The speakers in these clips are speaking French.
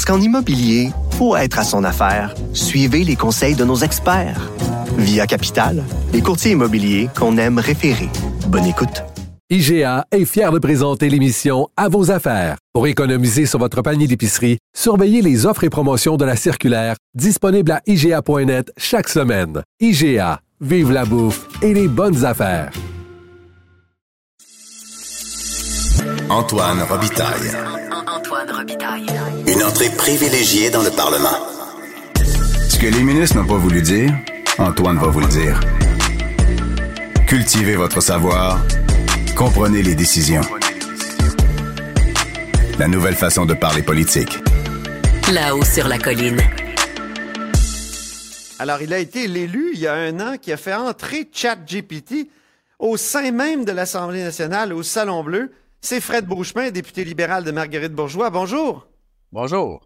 Parce qu'en immobilier, pour être à son affaire, suivez les conseils de nos experts. Via Capital, les courtiers immobiliers qu'on aime référer. Bonne écoute. IGA est fier de présenter l'émission À vos affaires. Pour économiser sur votre panier d'épicerie, surveillez les offres et promotions de la circulaire disponible à IGA.net chaque semaine. IGA, vive la bouffe et les bonnes affaires. Antoine Robitaille. Antoine Robitaille. Une entrée privilégiée dans le Parlement. Ce que les ministres n'ont pas voulu dire, Antoine va vous le dire. Cultivez votre savoir. Comprenez les décisions. La nouvelle façon de parler politique. Là-haut sur la colline. Alors, il a été l'élu il y a un an qui a fait entrer ChatGPT au sein même de l'Assemblée nationale, au Salon Bleu. C'est Fred Beauchemin, député libéral de Marguerite Bourgeois. Bonjour. Bonjour.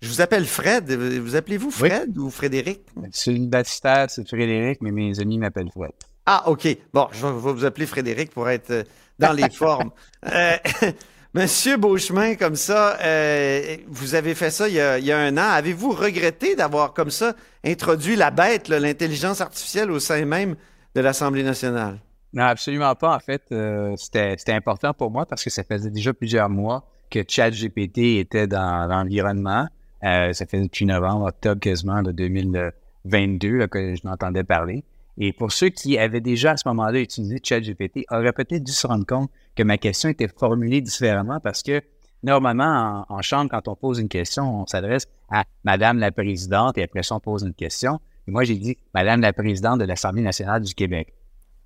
Je vous appelle Fred. Vous appelez-vous Fred ou Frédéric? C'est une baptistère, c'est Frédéric, mais mes amis m'appellent Fred. Ah, OK. Bon, je vais vous appeler Frédéric pour être euh, dans les formes. Euh, Monsieur Beauchemin, comme ça, euh, vous avez fait ça il y a, il y a un an. Avez-vous regretté d'avoir comme ça introduit la bête, l'intelligence artificielle au sein même de l'Assemblée nationale? Non, absolument pas. En fait, euh, c'était c'était important pour moi parce que ça faisait déjà plusieurs mois que ChatGPT était dans l'environnement. Euh, ça fait depuis novembre, octobre quasiment de 2022 là, que je m'entendais parler. Et pour ceux qui avaient déjà à ce moment-là utilisé ChatGPT, auraient peut-être dû se rendre compte que ma question était formulée différemment parce que normalement, en, en chambre, quand on pose une question, on s'adresse à Madame la Présidente et après ça, on pose une question. Et moi, j'ai dit Madame la Présidente de l'Assemblée nationale du Québec.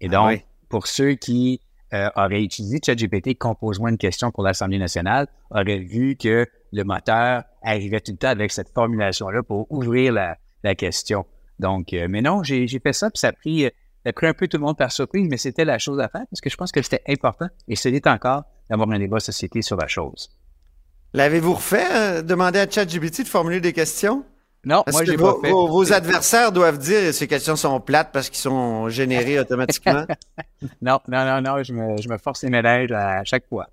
Et Ah donc, oui. Pour ceux qui euh, auraient utilisé ChatGPT, compose-moi une question pour l'Assemblée nationale, auraient vu que le moteur arrivait tout le temps avec cette formulation-là pour ouvrir la, la question. Donc, euh, mais non, j'ai fait ça, puis ça a pris, euh, ça a pris un peu tout le monde par surprise, mais c'était la chose à faire parce que je pense que c'était important, et ce l'est encore, d'avoir un débat société sur la chose. L'avez-vous refait, euh, demander à ChatGPT de formuler des questions? Non, Parce moi, que j'ai vos, pas fait. vos- vos adversaires doivent dire ces questions sont plates parce qu'ils sont générés automatiquement. Non, non, non, non, je me, je me force les médailles à chaque fois.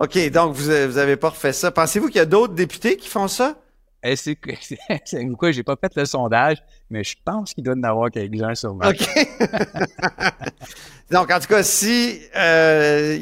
OK, donc vous n'avez pas refait ça. Pensez-vous qu'il y a d'autres députés qui font ça? Eh, c'est que- pourquoi j'ai pas fait le sondage, mais je pense qu'il doit y en avoir quelques-uns sur moi. OK. donc, en tout cas, si euh,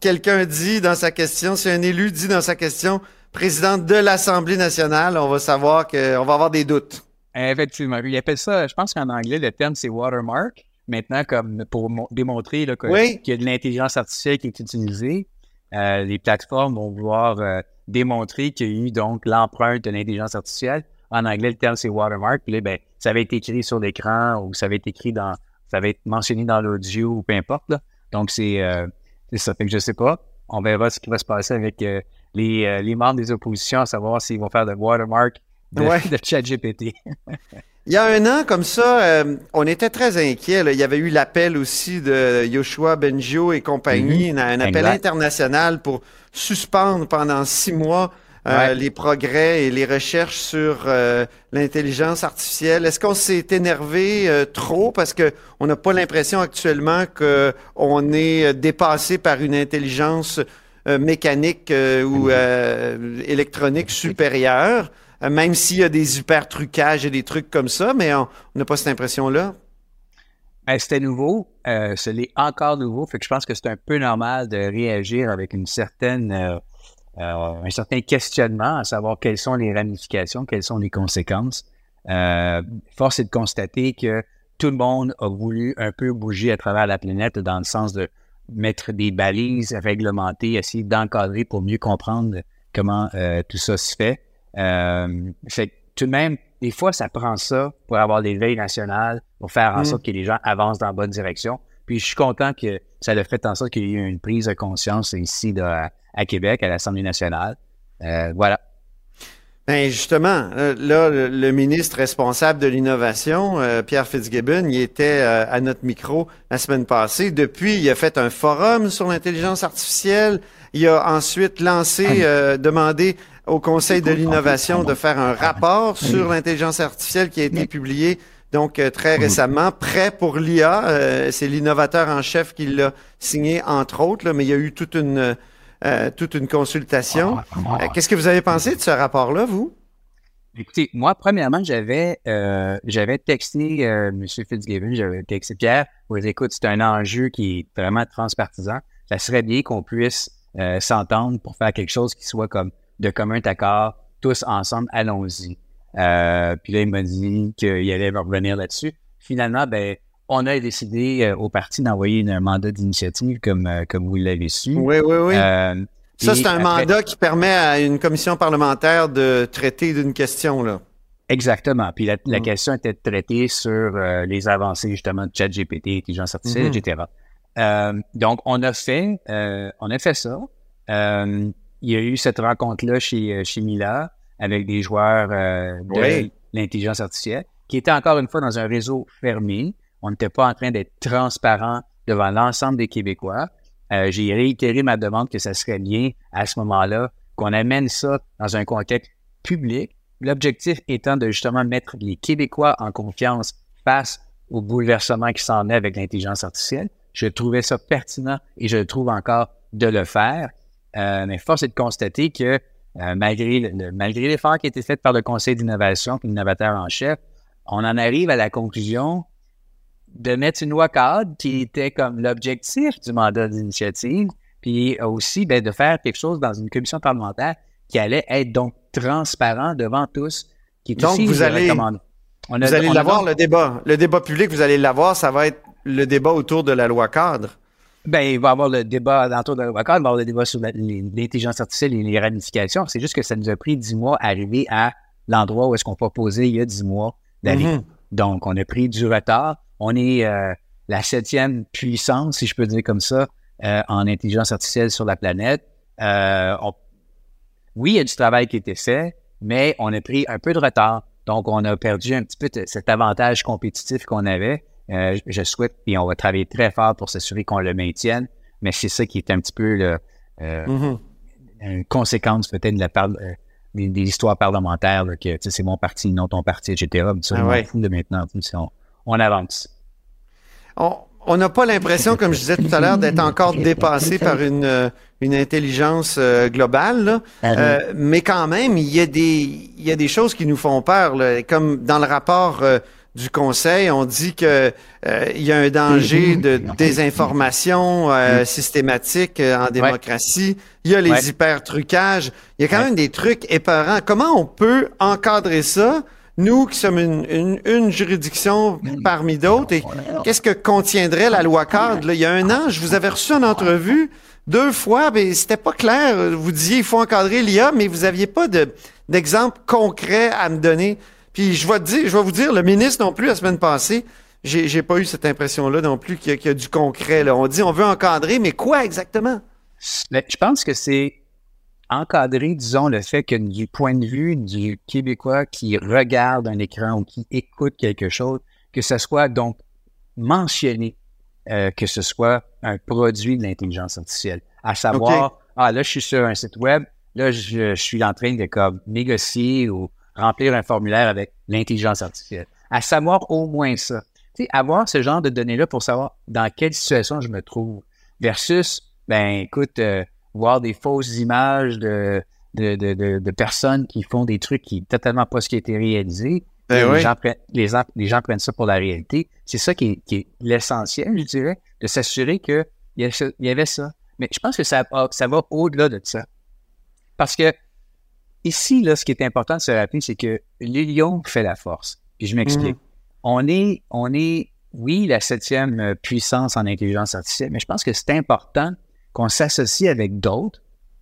quelqu'un dit dans sa question, si un élu dit dans sa question présidente de l'Assemblée nationale, on va savoir qu'on va avoir des doutes. Effectivement. Il appelle ça, je pense qu'en anglais, le terme, c'est watermark. Maintenant, comme pour mo- démontrer que- Oui. qu'il y a de l'intelligence artificielle qui est utilisée, euh, les plateformes vont vouloir euh, démontrer qu'il y a eu donc l'empreinte de l'intelligence artificielle. En anglais, le terme, c'est watermark. Puis là, ben, ça avait été écrit sur l'écran ou ça avait été écrit dans, ça avait été mentionné dans l'audio ou peu importe. Là. Donc, c'est euh, c'est ça. Fait que je sais pas. On verra ce qui va se passer avec les, euh, les membres des oppositions, à savoir s'ils vont faire le watermark de, Ouais. de ChatGPT. Il y a un an, comme ça, euh, on était très inquiets. là. Il y avait eu l'appel aussi de Yoshua Bengio et compagnie, un, un appel Exact. international pour suspendre pendant six mois euh, Ouais. les progrès et les recherches sur euh, l'intelligence artificielle. Est-ce qu'on s'est énervé euh, trop? Parce que on n'a pas l'impression actuellement qu'on est dépassé par une intelligence mécanique euh, ou euh, électronique supérieure? Euh, même s'il y a des hyper trucages et des trucs comme ça, mais on n'a pas cette impression-là. Ben, c'était nouveau, euh, ce l'est encore nouveau, fait que je pense que c'est un peu normal de réagir avec une certaine, euh, euh, un certain questionnement, à savoir quelles sont les ramifications, quelles sont les conséquences. Euh, force est de constater que tout le monde a voulu un peu bouger à travers la planète dans le sens de mettre des balises réglementées, essayer d'encadrer pour mieux comprendre comment euh, tout ça se fait. Euh, fait que tout de même, des fois, ça prend ça pour avoir des veilles nationales, pour faire en Mm. sorte que les gens avancent dans la bonne direction. Puis je suis content que ça a fait en sorte qu'il y ait eu une prise de conscience ici de- à Québec, à l'Assemblée nationale. Euh, voilà. Ben justement, euh, là, le, ministre responsable de l'innovation, euh, Pierre Fitzgibbon, il était euh, à notre micro la semaine passée. Depuis, il a fait un forum sur l'intelligence artificielle. Il a ensuite lancé, euh, demandé au Conseil de l'innovation de faire un rapport sur l'intelligence artificielle qui a été publié donc très récemment, prêt pour l'IA. C'est l'innovateur en chef qui l'a signé, entre autres, là, mais il y a eu toute une euh, toute une consultation. Euh, Qu'est-ce que vous avez pensé de ce rapport-là, vous? Écoutez, moi, premièrement, j'avais euh, j'avais texté M. Fitzgibbon, j'avais texté Pierre dire, écoute, c'est un enjeu qui est vraiment transpartisan. Ça serait bien qu'on puisse s'entendre pour faire quelque chose qui soit comme de commun accord, tous ensemble, allons-y. Puis là, il m'a dit qu'il allait revenir là-dessus. Finalement, ben, on a décidé euh, au parti d'envoyer un mandat d'initiative comme, euh, comme vous l'avez su. Oui, oui, oui. Euh, Ça, c'est un après- mandat qui permet à une commission parlementaire de traiter d'une question, là. Exactement. Puis la, la Mm. question était traitée sur euh, les avancées justement de ChatGPT, intelligence artificielle, Mhm. etc. Donc on a fait, on a fait ça. Il y a eu cette rencontre-là chez chez Mila avec des joueurs de Oui. l'intelligence artificielle, qui était encore une fois dans un réseau fermé. On n'était pas en train d'être transparent devant l'ensemble des Québécois. Euh, J'ai réitéré ma demande que ça serait bien à ce moment-là qu'on amène ça dans un contexte public L'objectif étant de justement mettre les Québécois en confiance face au bouleversement qui s'en est avec l'intelligence artificielle. Je trouvais ça pertinent et je trouve encore de le faire. Euh, mais force est de constater que euh, malgré le- malgré l'effort qui a été fait par le Conseil d'innovation l'innovateur en chef, on en arrive à la conclusion de mettre une loi cadre qui était comme l'objectif du mandat d'initiative, puis aussi ben, de faire quelque chose dans une commission parlementaire qui allait être donc transparent devant tous, qui est Donc, aussi vous allez- recommandé. On a- Vous allez l'avoir, le débat. Le débat public, vous allez l'avoir. Ça va être le débat autour de la loi cadre. Ben, il va y avoir le débat dans de la loi cadre, il va y avoir le débat sur l'intelligence artificielle et les ramifications. C'est juste que ça nous a pris dix mois à arriver à l'endroit où est-ce qu'on proposait il y a dix mois d'aller. Mhm. Donc, on a pris du retard. On est euh, la septième puissance, si je peux dire comme ça, euh, en intelligence artificielle sur la planète. Euh, on- Oui, il y a du travail qui été fait, mais on a pris un peu de retard. Donc, on a perdu un petit peu de- cet avantage compétitif qu'on avait. Euh, je souhaite, et on va travailler très fort pour s'assurer qu'on le maintienne, mais c'est ça qui est un petit peu le, euh, Mhm. une conséquence peut-être de la part, euh, des, des histoires parlementaires, là, que c'est mon parti, non ton parti, etc. Mais ça, Ah ouais. de maintenant. On, on avance. On n'a pas l'impression, comme je disais tout à l'heure, d'être encore dépassé par une, euh, une intelligence euh, globale, là. Euh, mais quand même, il y, a des, il y a des choses qui nous font peur. là. Comme dans le rapport euh, du Conseil, on dit que euh, il y a un danger de désinformation euh, systématique en démocratie. Il y a les Ouais. hyper-trucages. Il y a quand Ouais. même des trucs épeurants. Comment on peut encadrer ça? Nous qui sommes une, une, une juridiction parmi d'autres, et qu'est-ce que contiendrait la loi cadre? là? Il y a un an, je vous avais reçu en entrevue deux fois, mais c'était pas clair. Vous disiez il faut encadrer l'IA, mais vous aviez pas de d'exemple concret à me donner. Puis je vais te dire, je vais vous dire, le ministre non plus la semaine passée, j'ai j'ai pas eu cette impression-là non plus qu'il y, a- qu'il y a du concret. Là. On dit on veut encadrer, mais quoi exactement? Mais je pense que c'est encadrer, disons, le fait que du point de vue du Québécois qui regarde un écran ou qui écoute quelque chose, que ce soit donc mentionné euh, que ce soit un produit de l'intelligence artificielle. À savoir, ah là, je suis sur un site web, là, je, je suis en train de comme négocier ou remplir un formulaire avec l'intelligence artificielle. À savoir au moins ça. Tu sais, avoir ce genre de données-là pour savoir dans quelle situation je me trouve versus, ben, écoute, euh, voir des fausses images de, de, de, de, de personnes qui font des trucs qui totalement pas ce qui a été réalisé. Ben oui. les, gens prennent, les, gens- les gens prennent ça pour la réalité. C'est ça qui est, qui est l'essentiel, je dirais, de s'assurer qu'il y, y avait ça. Mais je pense que ça, ça va au-delà de ça. Parce que ici, là, ce qui est important de se rappeler, c'est que l'union fait la force. Puis je m'explique. On est, on est, oui, la septième puissance en intelligence artificielle, mais je pense que c'est important qu'on s'associe avec d'autres,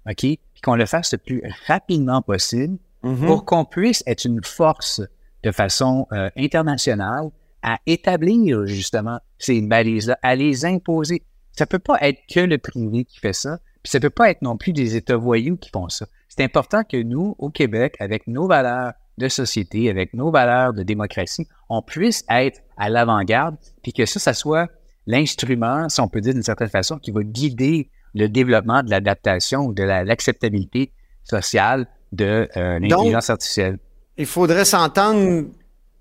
OK? Puis qu'on le fasse le plus rapidement possible Mhm. pour qu'on puisse être une force de façon euh, internationale à établir justement ces balises-là, à les imposer. Ça peut pas être que le privé qui fait ça, puis ça peut pas être non plus des États voyous qui font ça. c'est important que nous, au Québec, avec nos valeurs de société, avec nos valeurs de démocratie, on puisse être à l'avant-garde, puis que ça, ça soit l'instrument, si on peut dire d'une certaine façon, qui va guider le développement de l'adaptation, de l'acceptabilité sociale de euh, l'intelligence artificielle. Il faudrait s'entendre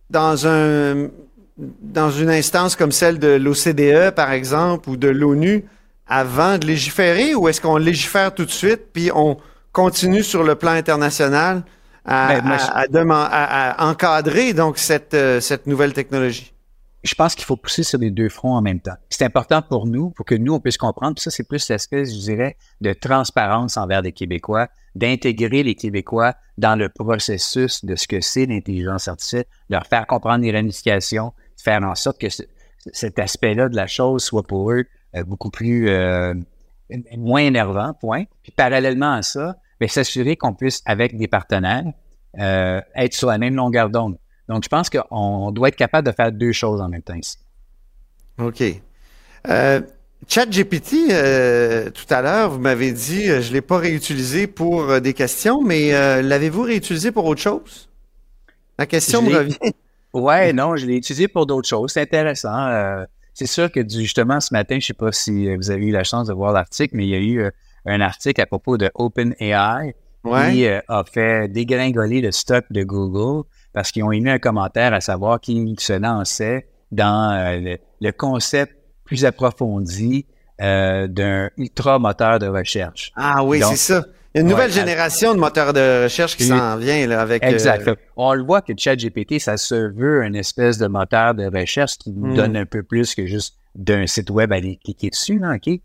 dans un dans une instance comme celle de l'OCDE, par exemple, ou de l'ONU, avant de légiférer, ou est-ce qu'on légifère tout de suite, puis on continue sur le plan international à, ben, à, encadrer donc cette, euh, cette nouvelle technologie? Je pense qu'il faut pousser sur les deux fronts en même temps. C'est important pour nous, pour que nous, on puisse comprendre. Puis ça, c'est plus l'espèce, je dirais, de transparence envers les Québécois, d'intégrer les Québécois dans le processus de ce que c'est l'intelligence artificielle, leur faire comprendre les ramifications, faire en sorte que cet aspect-là de la chose soit pour eux euh, beaucoup plus euh, moins énervant, point. Puis parallèlement à ça, ben, s'assurer qu'on puisse, avec des partenaires, euh, être sur la même longueur d'onde. Donc, je pense qu'on doit être capable de faire deux choses en même temps ici. OK. Euh, ChatGPT, euh, tout à l'heure, vous m'avez dit, euh, je ne l'ai pas réutilisé pour euh, des questions, mais l'avez-vous réutilisé pour autre chose? La question me revient. Ouais, non, je l'ai utilisé pour d'autres choses. C'est intéressant. c'est sûr que justement, ce matin, je ne sais pas si vous avez eu la chance de voir l'article, mais il y a eu un article à propos de OpenAI qui a fait dégringoler le stock de Google parce qu'ils ont émis un commentaire à savoir qu'ils se lançaient dans euh, le, concept plus approfondi euh, d'un ultra-moteur de recherche. Ah oui, c'est ça. Il y a une nouvelle génération de moteurs de recherche qui s'en vient là, avec. Euh, exact. On le voit que ChatGPT, ça se veut une espèce de moteur de recherche qui nous hmm. donne un peu plus que juste d'un site web à aller cliquer dessus, là, OK?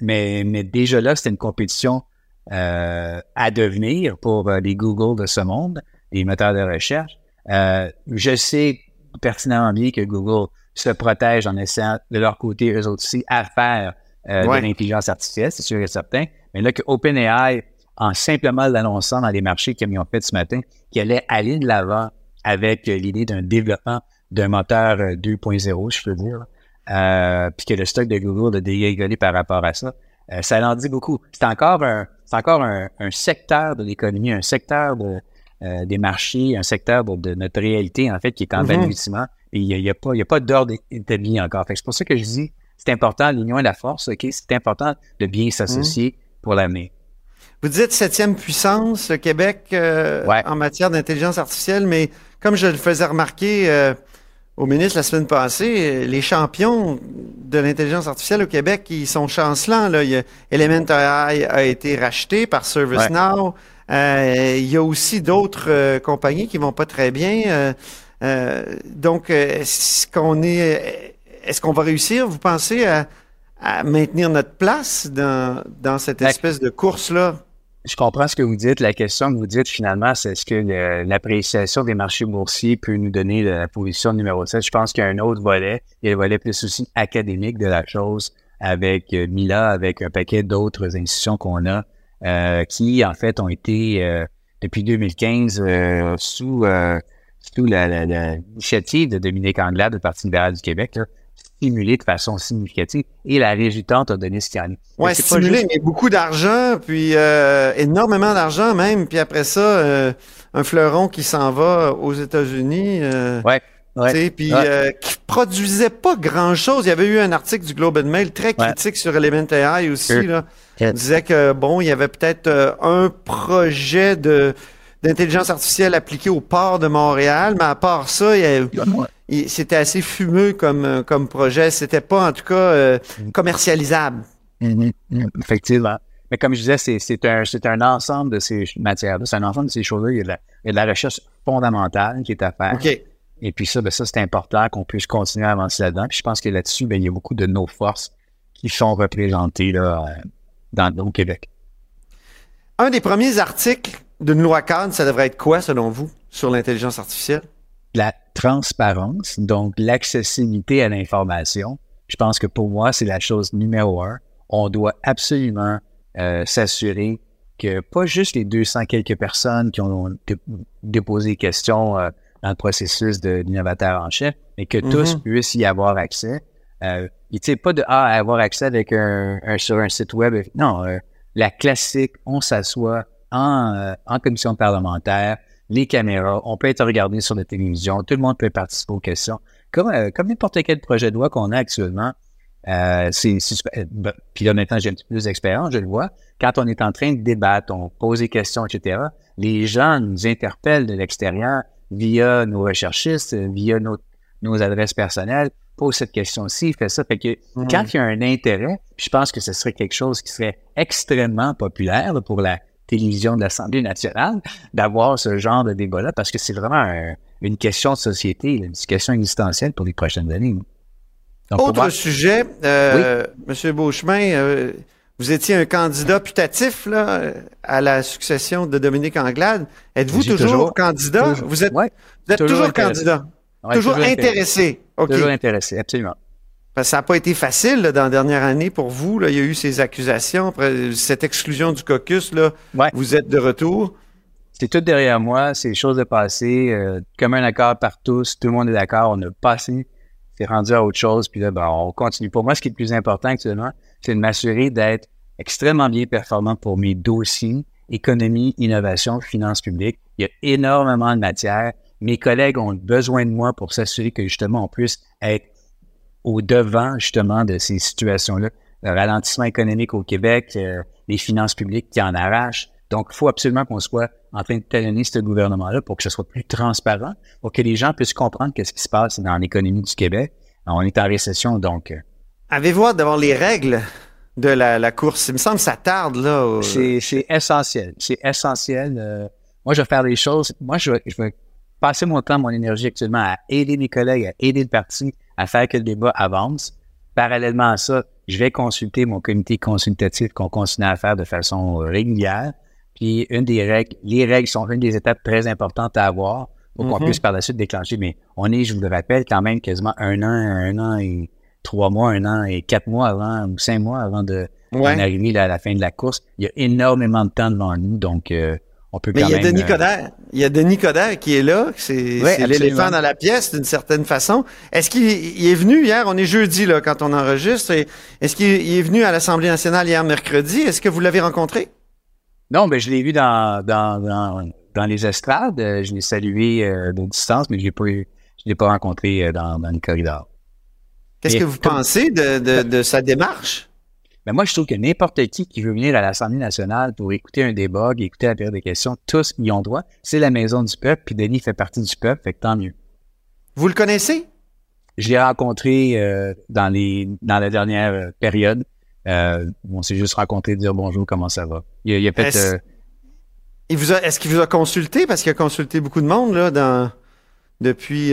mais, mais déjà là, c'était une compétition à devenir pour les Google de ce monde les moteurs de recherche. Euh, je sais pertinemment bien que Google se protège en essayant de leur côté, eux aussi, à faire euh, de l'intelligence artificielle, c'est sûr et certain. Mais là, que OpenAI, en simplement l'annonçant dans les marchés qu'ils ont fait ce matin, qui allait aller de l'avant avec euh, l'idée d'un développement d'un moteur 2.0, je peux dire, puis que le stock de Google a dégringolé par rapport à ça, ça en dit beaucoup. C'est encore un, c'est encore un secteur de l'économie, un secteur de, euh, des marchés, un secteur de notre réalité, en fait, qui est en mm Et il n'y a, a, a, pas d'ordre établi encore. c'est pour ça que je dis, c'est important, l'union et la force, OK? C'est important de bien s'associer mhm. pour l'avenir. Vous dites septième puissance, le Québec, euh, en matière d'intelligence artificielle, mais comme je le faisais remarquer euh, au ministre la semaine passée, les champions de l'intelligence artificielle au Québec, ils sont chancelants. Là. Il AI a été racheté par ServiceNow. Euh, il y a aussi d'autres euh, compagnies qui vont pas très bien. Euh, donc, est-ce qu'on est, est-ce qu'on va réussir, vous pensez, à, maintenir notre place dans, dans cette espèce de course-là? Je comprends ce que vous dites. La question que vous dites finalement, c'est est-ce que l'appréciation des marchés boursiers peut nous donner la position numéro 7? Je pense qu'il y a un autre volet. Il y a le volet plus aussi académique de la chose avec Mila, avec un paquet d'autres institutions qu'on a euh, qui, en fait, ont été, euh, depuis 2015, euh, sous, sous l'initiative de Dominique Anglade du Parti libéral du Québec, stimulé de façon significative et la résultante a donné ce qu'il y en Oui, stimulé, mais beaucoup d'argent, puis énormément d'argent même, puis après ça, un fleuron qui s'en va aux États-Unis. ouais. Ouais, puis qui produisait pas grand-chose. Il y avait eu un article du Globe and Mail très critique sur Element AI aussi. Là. On disait que bon, il y avait peut-être euh, un projet de d'intelligence artificielle appliqué au port de Montréal, mais à part ça, c'était assez fumeux comme euh, comme projet. C'était pas en tout cas euh, commercialisable. Mm-hmm. Mm-hmm. Effectivement. Mais comme je disais, c'est un, un ensemble de ces matières-là, c'est un ensemble de ces choses-là. Il, y a de la recherche fondamentale qui est à faire. Et puis ça, ben ça c'est important qu'on puisse continuer à avancer là-dedans. Puis je pense que là-dessus, ben, il y a beaucoup de nos forces qui sont représentées là, dans, au Québec. Un des premiers articles d'une loi cadre, ça devrait être quoi, selon vous, sur l'intelligence artificielle? La transparence, donc l'accessibilité à l'information. Je pense que pour moi, c'est la chose numéro un. On doit absolument euh, s'assurer que pas juste les 200 quelques personnes qui ont déposé des questions euh, dans le processus de l'innovateur en chef, mais que tous mm-hmm. puissent y avoir accès. Euh, il pas de ah, avoir accès avec un, sur un site web. Non, euh, la classique, on s'assoit en, euh, en commission parlementaire, les caméras, on peut être regardé sur la télévision, tout le monde peut participer aux questions. Comme, euh, comme n'importe quel projet de loi qu'on a actuellement, euh, c'est, c'est- ben, puis là maintenant j'ai un petit peu plus d'expérience, je le vois. Quand on est en train de débattre, on pose des questions, etc. Les gens nous interpellent de l'extérieur via nos recherchistes, via nos, nos adresses personnelles, posent cette question-ci, fait ça. Fait que quand il y a un intérêt, puis je pense que ce serait quelque chose qui serait extrêmement populaire là, pour la télévision de l'Assemblée nationale d'avoir ce genre de débat-là, parce que c'est vraiment un- une question de société, une question existentielle pour les prochaines années. Donc, Autre moi- sujet, euh, Monsieur Beauchemin, euh, vous étiez un candidat putatif là, à la succession de Dominique Anglade. Êtes-vous toujours, toujours- candidat? toujours- vous êtes, Ouais, vous êtes toujours candidat? Ouais, toujours, intéressé. Toujours intéressé, absolument. Parce que ça n'a pas été facile là, dans la dernière année pour vous. Là. Il y a eu ces accusations, cette exclusion du caucus. Là, Ouais. Vous êtes de retour. C'est tout derrière moi, c'est choses de passé, euh, comme un accord par tous, tout le monde est d'accord, on a passé, c'est rendu à autre chose, puis là, ben, on continue. Pour moi, ce qui est le plus important actuellement, c'est de m'assurer d'être extrêmement bien performant pour mes dossiers, économie, innovation, finances publiques. Il y a énormément de matière. Mes collègues ont besoin de moi pour s'assurer que justement on puisse être au devant justement de ces situations-là. Le ralentissement économique au Québec, euh, les finances publiques qui en arrachent. Donc, il faut absolument qu'on soit en train de talonner ce gouvernement-là pour que ce soit plus transparent, pour que les gens puissent comprendre qu'est-ce qui se passe dans l'économie du Québec. On est en récession, donc euh, Avez-vous hâte d'avoir les règles de la, la course? Il me semble que ça tarde. là. au- c'est essentiel. C'est essentiel. Euh, moi, je vais faire des choses. Moi, je vais, je vais passer mon temps, mon énergie actuellement à aider mes collègues, à aider le parti, à faire que le débat avance. Parallèlement à ça, je vais consulter mon comité consultatif qu'on continue à faire de façon régulière. Puis une des règles, les règles sont une des étapes très importantes à avoir pour qu'on Mhm. puisse par la suite déclencher. Mais on est, je vous le rappelle, quand même quasiment un an, un an et trois mois, un an et quatre mois avant, ou cinq mois avant de Ouais. arriver là, à la fin de la course. Il y a énormément de temps devant nous, donc euh, on peut Mais quand il y a même... Denis euh, Coderre. Il y a Denis Coderre qui est là. C'est Ouais, l'éléphant dans la pièce, d'une certaine façon. Est-ce qu'il il est venu hier? On est jeudi là, quand on enregistre. Est-ce qu'il il est venu à l'Assemblée nationale hier mercredi? Est-ce que vous l'avez rencontré? Non, mais je l'ai vu dans, dans, dans, dans les estrades. Euh, Je l'ai salué euh, de distance, mais je l'ai pas eu- je l'ai pas rencontré dans, dans le corridor. Qu'est-ce que vous pensez de, de, de sa démarche? Mais moi, je trouve que n'importe qui qui veut venir à l'Assemblée nationale pour écouter un débat, écouter la période des questions, tous y ont droit. C'est la maison du peuple, puis Denis fait partie du peuple, fait que tant mieux. Vous le connaissez? Je l'ai rencontré euh, dans les dans la dernière euh, période. Euh, on s'est juste rencontré, dire bonjour, comment ça va. Il, a- il a fait Est-ce- euh, qu'il vous a consulté? Parce qu'il a consulté beaucoup de monde là, dans, depuis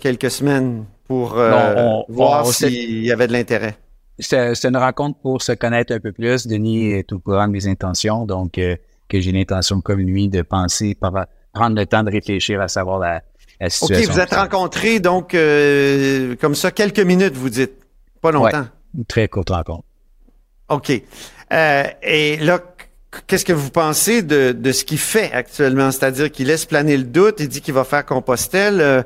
quelques semaines pour euh, Non, on- voir s'il y avait de l'intérêt. C'était une rencontre pour se connaître un peu plus. Denis est au courant de mes intentions, donc euh, que j'ai l'intention comme lui de penser, prendre le temps de réfléchir à savoir la, la OK, situation. vous êtes rencontrés donc euh, comme ça quelques minutes, vous dites. Pas longtemps. Une très courte rencontre. OK. Et là, qu- qu'est-ce que vous pensez de, de ce qu'il fait actuellement? C'est-à-dire qu'il laisse planer le doute, il dit qu'il va faire Compostelle.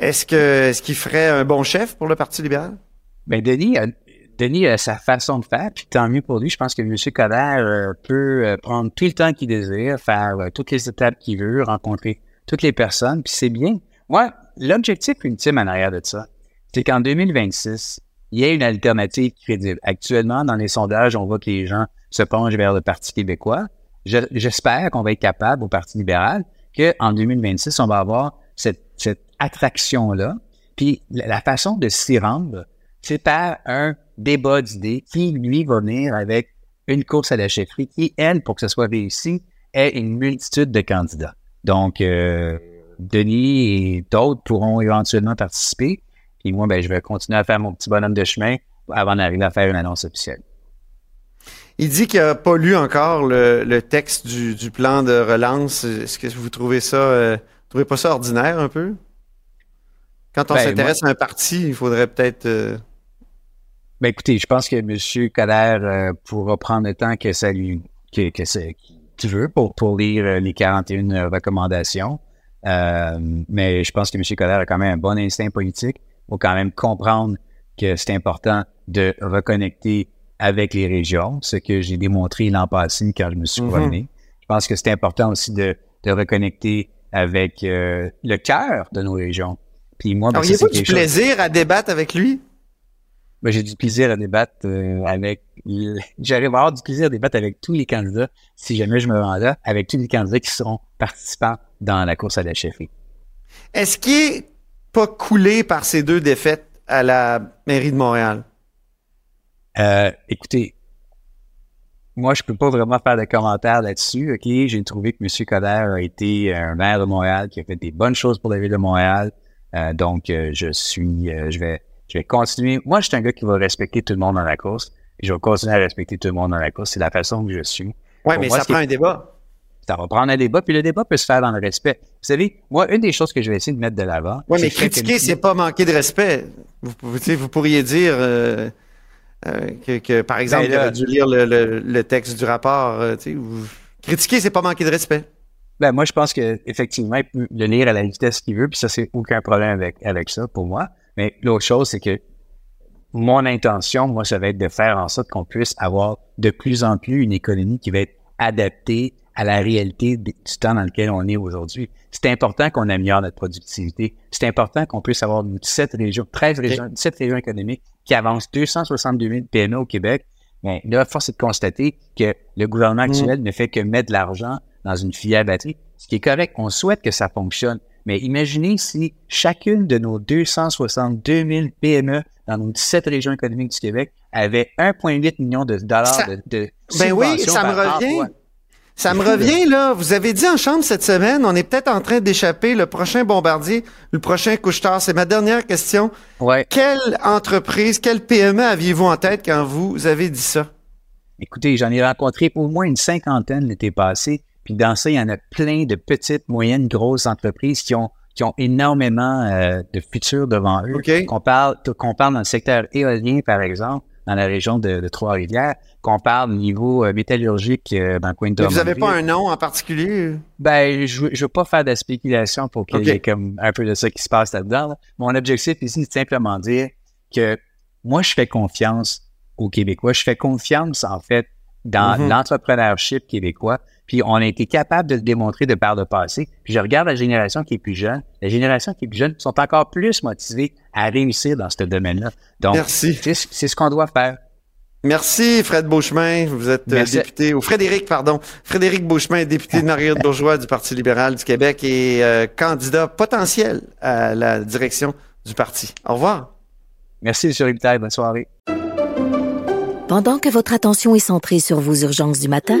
Est-ce que est-ce qu'il ferait un bon chef pour le Parti libéral? Ben Denis, a, Denis a sa façon de faire, puis tant mieux pour lui. Je pense que M. Coder euh, peut euh, prendre tout le temps qu'il désire, faire euh, toutes les étapes qu'il veut, rencontrer toutes les personnes, puis c'est bien. Moi, l'objectif ultime en arrière de ça, c'est qu'en 2026, il y ait une alternative crédible. Actuellement, dans les sondages, on voit que les gens se penchent vers le Parti québécois. Je- J'espère qu'on va être capable au Parti libéral qu'en 2026, on va avoir cette, cette attraction-là. Puis la, façon de s'y rendre, c'est par un débat d'idées qui, lui, va venir avec une course à la chefferie qui, elle, pour que ce soit réussi, est une multitude de candidats. Donc, euh, Denis et d'autres pourront éventuellement participer. Puis moi, ben, je vais continuer à faire mon petit bonhomme de chemin avant d'arriver à faire une annonce officielle. Il dit qu'il n'a pas lu encore le, texte du, plan de relance. Est-ce que vous trouvez ça, euh, trouvez pas ça ordinaire un peu? Quand on Ben, s'intéresse à un parti, il faudrait peut-être. euh, Ben écoutez, je pense que M. Coder euh, pourra prendre le temps que ça lui que, que qu'il veut pour, pour lire euh, les 41 recommandations. Euh, mais je pense que M. Coder a quand même un bon instinct politique. Il faut quand même comprendre que c'est important de reconnecter avec les régions, ce que j'ai démontré l'an passé quand je me suis Mhm. promené. Je pense que c'est important aussi de, de reconnecter avec euh, le cœur de nos régions. Puis moi, ben, Auriez-vous du plaisir à débattre avec lui? Ben, j'ai du plaisir à débattre euh, avec... J'arrive à avoir du plaisir à débattre avec tous les candidats, si jamais je me rends là, avec tous les candidats qui seront participants dans la course à la chefferie. Est-ce qu'il est pas coulé par ces deux défaites à la mairie de Montréal? Euh, écoutez, moi, je peux pas vraiment faire de commentaires là-dessus. OK, j'ai trouvé que M. Coder a été un maire de Montréal qui a fait des bonnes choses pour la ville de Montréal. Euh, donc, euh, je suis, je vais, je vais continuer. Moi, je suis un gars qui va respecter tout le monde dans la course. Et je vais continuer à respecter tout le monde dans la course. C'est la façon que je suis. Oui, mais ça prend un débat. Ça va prendre un débat, puis le débat peut se faire dans le respect. Vous savez, moi, une des choses que je vais essayer de mettre de l'avant. Oui, mais critiquer, c'est pas manquer de respect. Vous, vous pourriez dire. Euh, que, par exemple, il aurait dû lire le, texte du rapport. Euh, ou... Critiquer, c'est pas manquer de respect. Ben, moi, je pense qu'effectivement, il peut le lire à la vitesse qu'il veut, puis ça, c'est aucun problème avec, avec ça pour moi. Mais l'autre chose, c'est que mon intention, moi, ça va être de faire en sorte qu'on puisse avoir de plus en plus une économie qui va être adaptée à la réalité du temps dans lequel on est aujourd'hui. C'est important qu'on améliore notre productivité. C'est important qu'on puisse avoir 17 régions, 13 régions, 17 régions économiques qui avancent 262 000 PME au Québec. Mais là, force est de constater que le gouvernement mm. actuel ne fait que mettre de l'argent dans une filière batterie, ce qui est correct. On souhaite que ça fonctionne. Mais imaginez si chacune de nos 262 000 PME dans nos 17 régions économiques du Québec avait 1,8 million de dollars de, de Ben oui, ça me revient. Ça me revient, là. Vous avez dit en chambre cette semaine, on est peut-être en train d'échapper le prochain bombardier, le prochain couche-tard. C'est ma dernière question. Ouais. Quelle entreprise, quelle PME aviez-vous en tête quand vous avez dit ça? Écoutez, j'en ai rencontré au moins une cinquantaine l'été passé. Puis dans ça, il y en a plein de petites, moyennes, grosses entreprises qui ont qui ont énormément euh, de futur devant eux. Qu'on parle, qu'on parle dans le secteur éolien, par exemple, dans la région de, Trois-Rivières, qu'on parle au niveau euh, métallurgique euh, dans le coin de Mais Vous n'avez pas un nom en particulier? Ben, je ne veux pas faire de spéculation pour qu'il y ait comme un peu de ça qui se passe là-dedans. Mon objectif ici, c'est simplement dire que moi, je fais confiance aux Québécois. Je fais confiance, en fait, dans mm-hmm. l'entrepreneurship québécois. Puis on a été capable de le démontrer de par le passé. Puis je regarde la génération qui est plus jeune. La génération qui est plus jeune sont encore plus motivés à réussir dans ce domaine-là. Donc, Merci. c'est ce qu'on doit faire. Merci, Fred Beauchemin. Vous êtes euh, député, ou Frédéric, pardon. Frédéric Beauchemin, député de Marie-Bourgeois du Parti libéral du Québec et euh, candidat potentiel à la direction du parti. Au revoir. Merci, M. Ribitaille. Bonne soirée. Pendant que votre attention est centrée sur vos urgences du matin,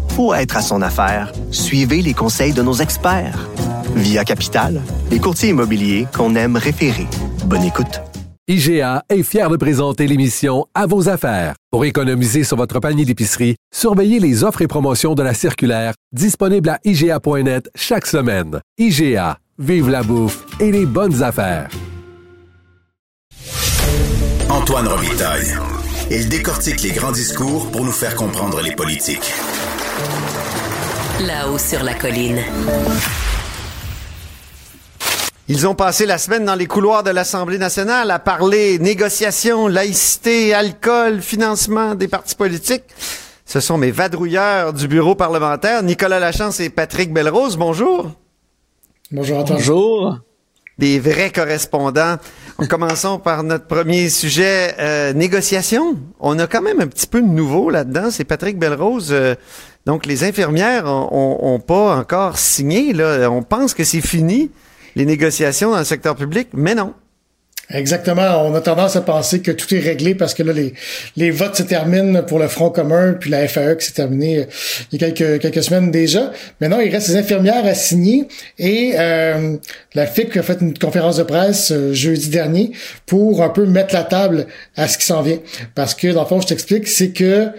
pour être à son affaire, suivez les conseils de nos experts. Via Capital, les courtiers immobiliers qu'on aime référer. Bonne écoute. IGA est fier de présenter l'émission À vos affaires. Pour économiser sur votre panier d'épicerie, surveillez les offres et promotions de la circulaire disponible à IGA.net chaque semaine. IGA, vive la bouffe et les bonnes affaires. Antoine Robitaille. Il décortique les grands discours pour nous faire comprendre les politiques. Là-haut sur la colline. Ils ont passé la semaine dans les couloirs de l'Assemblée nationale à parler négociations, laïcité, alcool, financement des partis politiques. Ce sont mes vadrouilleurs du bureau parlementaire, Nicolas Lachance et Patrick Belrose. Bonjour. Bonjour, Antoine. Bonjour. Des vrais correspondants. Commençons par notre premier sujet, euh, négociation. On a quand même un petit peu de nouveau là-dedans. C'est Patrick Belrose. Euh, donc, les infirmières ont, pas encore signé. Là. On pense que c'est fini, les négociations dans le secteur public, mais non. Exactement. On a tendance à penser que tout est réglé parce que là, les, les votes se terminent pour le Front commun, puis la FAE qui s'est terminée euh, il y a quelques, quelques semaines déjà. Maintenant, il reste les infirmières à signer et euh, la FIC a fait une conférence de presse euh, jeudi dernier pour un peu mettre la table à ce qui s'en vient. Parce que, dans le fond, je t'explique, c'est que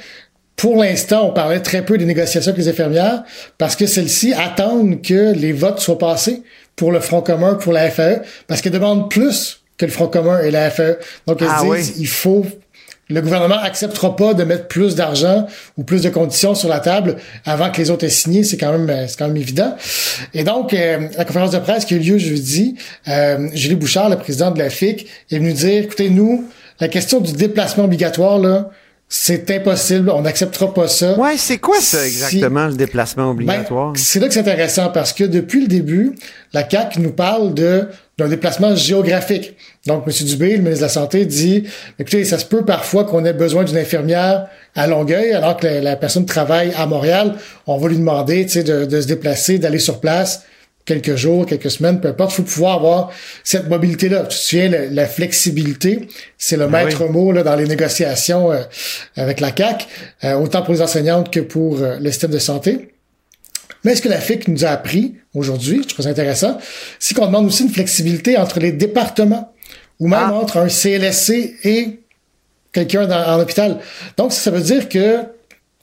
pour l'instant, on parlait très peu des négociations avec les infirmières parce que celles-ci attendent que les votes soient passés pour le Front commun, pour la FAE, parce qu'elles demandent plus que le Front commun et la FAE. Donc, elles Ah disent, il faut le gouvernement acceptera pas de mettre plus d'argent ou plus de conditions sur la table avant que les autres aient signé. C'est quand même, euh, c'est quand même évident. Et donc, euh, la conférence de presse qui a eu lieu jeudi, euh, Julie Bouchard, le président de la FIC, est venu dire, écoutez, nous, la question du déplacement obligatoire, là, c'est impossible, on n'acceptera pas ça. Ouais, c'est quoi ça Si- exactement, le déplacement obligatoire? ben, c'est là que c'est intéressant parce que depuis le début, la CAC nous parle de d'un déplacement géographique. Donc, M. Dubé, le ministre de la Santé, dit écoutez, ça se peut parfois qu'on ait besoin d'une infirmière à Longueuil, alors que la, la personne travaille à Montréal. On va lui demander tu sais, de, de se déplacer, d'aller sur place quelques jours, quelques semaines, peu importe. Il faut pouvoir avoir cette mobilité-là. Tu te souviens, la, la flexibilité, c'est le Ben maître mot là, dans les négociations euh, avec la CAC, euh, autant pour les enseignantes que pour euh, le système de santé. Mais ce que la FIC nous a appris aujourd'hui, je trouve ça intéressant, c'est qu'on demande aussi une flexibilité entre les départements ou même Ah. entre un CLSC et quelqu'un dans- en hôpital. Donc, ça, ça veut dire que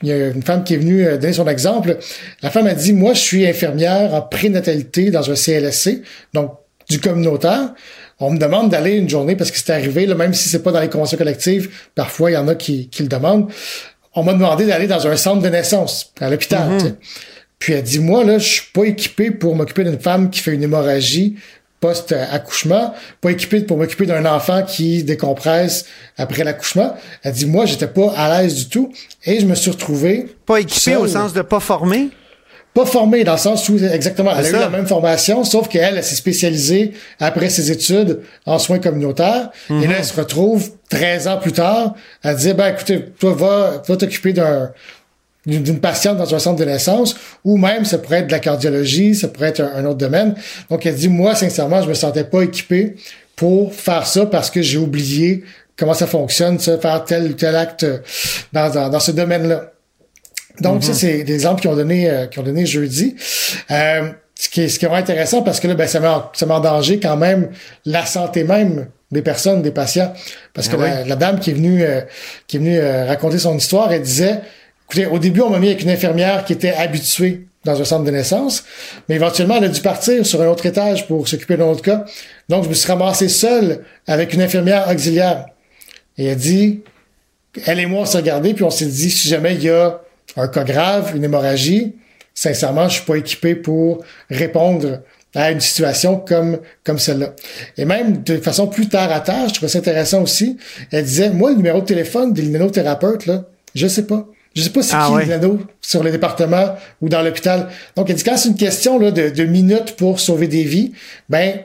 il y a une femme qui est venue euh, donner son exemple. La femme a dit, moi, je suis infirmière en prénatalité dans un CLSC, donc du communautaire. On me demande d'aller une journée parce que c'est arrivé, là, même si c'est pas dans les conventions collectives, parfois il y en a qui, qui le demandent. On m'a demandé d'aller dans un centre de naissance, à l'hôpital. sais. Puis elle dit, moi, là, je suis pas équipé pour m'occuper d'une femme qui fait une hémorragie post-accouchement, pas équipé pour m'occuper d'un enfant qui décompresse après l'accouchement. Elle dit, moi, j'étais pas à l'aise du tout et je me suis retrouvé Pas équipé au sens de pas formé? pas formé dans le sens où exactement elle a eu la même formation sauf qu'elle elle, s'est spécialisée après ses études en soins communautaires et Mhm. là elle se retrouve 13 ans plus tard à dire ben écoutez toi va va t'occuper d'un d'une patiente dans un centre de naissance ou même ça pourrait être de la cardiologie ça pourrait être un, un autre domaine donc elle dit moi sincèrement je me sentais pas équipé pour faire ça parce que j'ai oublié comment ça fonctionne ça faire tel ou tel acte dans, dans, dans ce domaine là donc, ça, c'est des exemples qu'ils ont donné, euh, qu'ils ont donné jeudi. Euh, ce qui est, ce qui est vraiment intéressant parce que là, ben, ça met, en, ça met en danger quand même la santé même des personnes, des patients. Parce que Ah la, la dame qui est venue, euh, qui est venue euh, raconter son histoire, elle disait, écoutez, au début, on m'a mis avec une infirmière qui était habituée dans un centre de naissance, mais éventuellement, elle a dû partir sur un autre étage pour s'occuper d'un autre cas. Donc, je me suis ramassé seul avec une infirmière auxiliaire. Et elle dit, elle et moi, on s'est regardé, puis on s'est dit, si jamais il y a un cas grave, une hémorragie, sincèrement, je suis pas équipé pour répondre à une situation comme, comme celle-là. Et même de façon plus terre à terre, je trouvais ça intéressant aussi. Elle disait, moi, le numéro de téléphone des linanothérapeutes, là, je sais pas. Je sais pas si Ah qui ouais. le nano sur le département ou dans l'hôpital. Donc, elle dit, quand c'est une question là, de, de minutes pour sauver des vies, ben,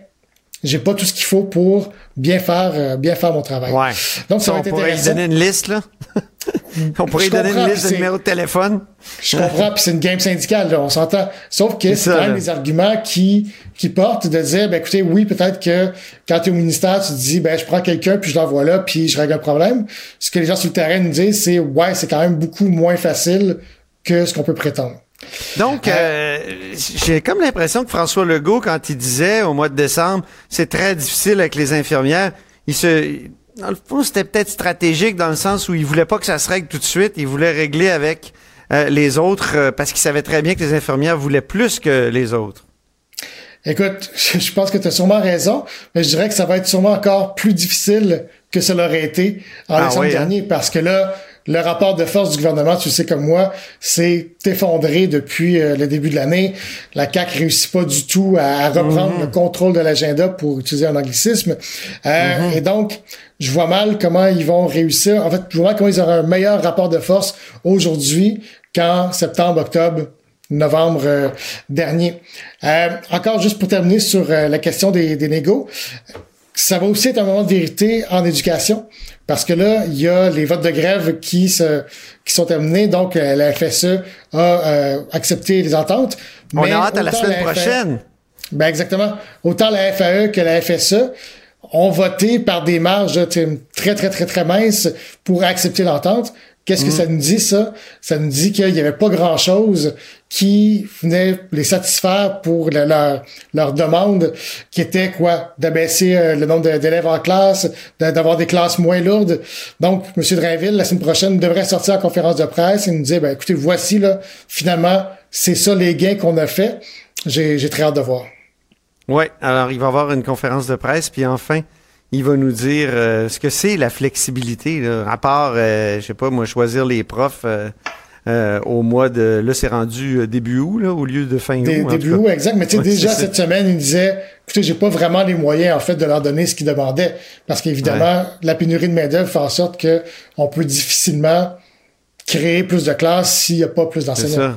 j'ai pas tout ce qu'il faut pour bien faire, euh, bien faire mon travail. Ouais. Donc, ça va on être pourrait intéressant. donner une liste, là. on pourrait donner une liste de numéros de téléphone. Je comprends, puis c'est une game syndicale, là, on s'entend. Sauf que C'est quand même des arguments qui, qui portent de dire, ben écoutez, oui, peut-être que quand tu es au ministère, tu te dis, ben je prends quelqu'un, puis je l'envoie là, puis je règle un problème. Ce que les gens sur le terrain nous disent, c'est, ouais, c'est quand même beaucoup moins facile que ce qu'on peut prétendre. Donc, euh, j'ai comme l'impression que François Legault, quand il disait au mois de décembre, c'est très difficile avec les infirmières, il se, dans le fond, c'était peut-être stratégique dans le sens où il voulait pas que ça se règle tout de suite, il voulait régler avec euh, les autres euh, parce qu'il savait très bien que les infirmières voulaient plus que les autres. Écoute, je pense que tu as sûrement raison, mais je dirais que ça va être sûrement encore plus difficile que ça l'aurait été en Ah décembre oui, hein? dernier, parce que là, le rapport de force du gouvernement, tu le sais comme moi, s'est effondré depuis euh, le début de l'année. La CAQ réussit pas du tout à, à reprendre le contrôle de l'agenda pour utiliser un anglicisme. Euh, Et donc, je vois mal comment ils vont réussir. En fait, je vois mal comment ils auront un meilleur rapport de force aujourd'hui qu'en septembre, octobre novembre euh, dernier. Euh, encore juste pour terminer sur euh, la question des, des négos, ça va aussi être un moment de vérité en éducation parce que là, il y a les votes de grève qui se qui sont terminés, donc euh, la FSE a euh, accepté les ententes. On mais a hâte à la semaine FAE prochaine. ben exactement. Autant la FAE que la FSE ont voté par des marges très, très, très, très minces pour accepter l'entente. Qu'est-ce que ça nous dit, ça? Ça nous dit qu'il n'y avait pas grand-chose qui venait les satisfaire pour leur, leur demande, qui était quoi? D'abaisser euh, le nombre d'élèves en classe, d'avoir des classes moins lourdes. Donc, M. Drainville, la semaine prochaine, devrait sortir en conférence de presse et nous dire, ben, écoutez, voici, là, finalement, c'est ça les gains qu'on a fait. J'ai très hâte de voir. Oui, alors il va avoir une conférence de presse, puis enfin, il va nous dire euh, ce que c'est la flexibilité, là, à part, euh, je sais pas, moi, choisir les profs euh, au mois de... Là, c'est rendu début août, là, au lieu de fin août. début août, exact. Mais tu sais, déjà, cette semaine, il disait, écoutez, j'ai pas vraiment les moyens, en fait, de leur donner ce qu'ils demandaient. Parce qu'évidemment, la pénurie de main-d'œuvre fait en sorte que on peut difficilement créer plus de classes s'il n'y a pas plus d'enseignants.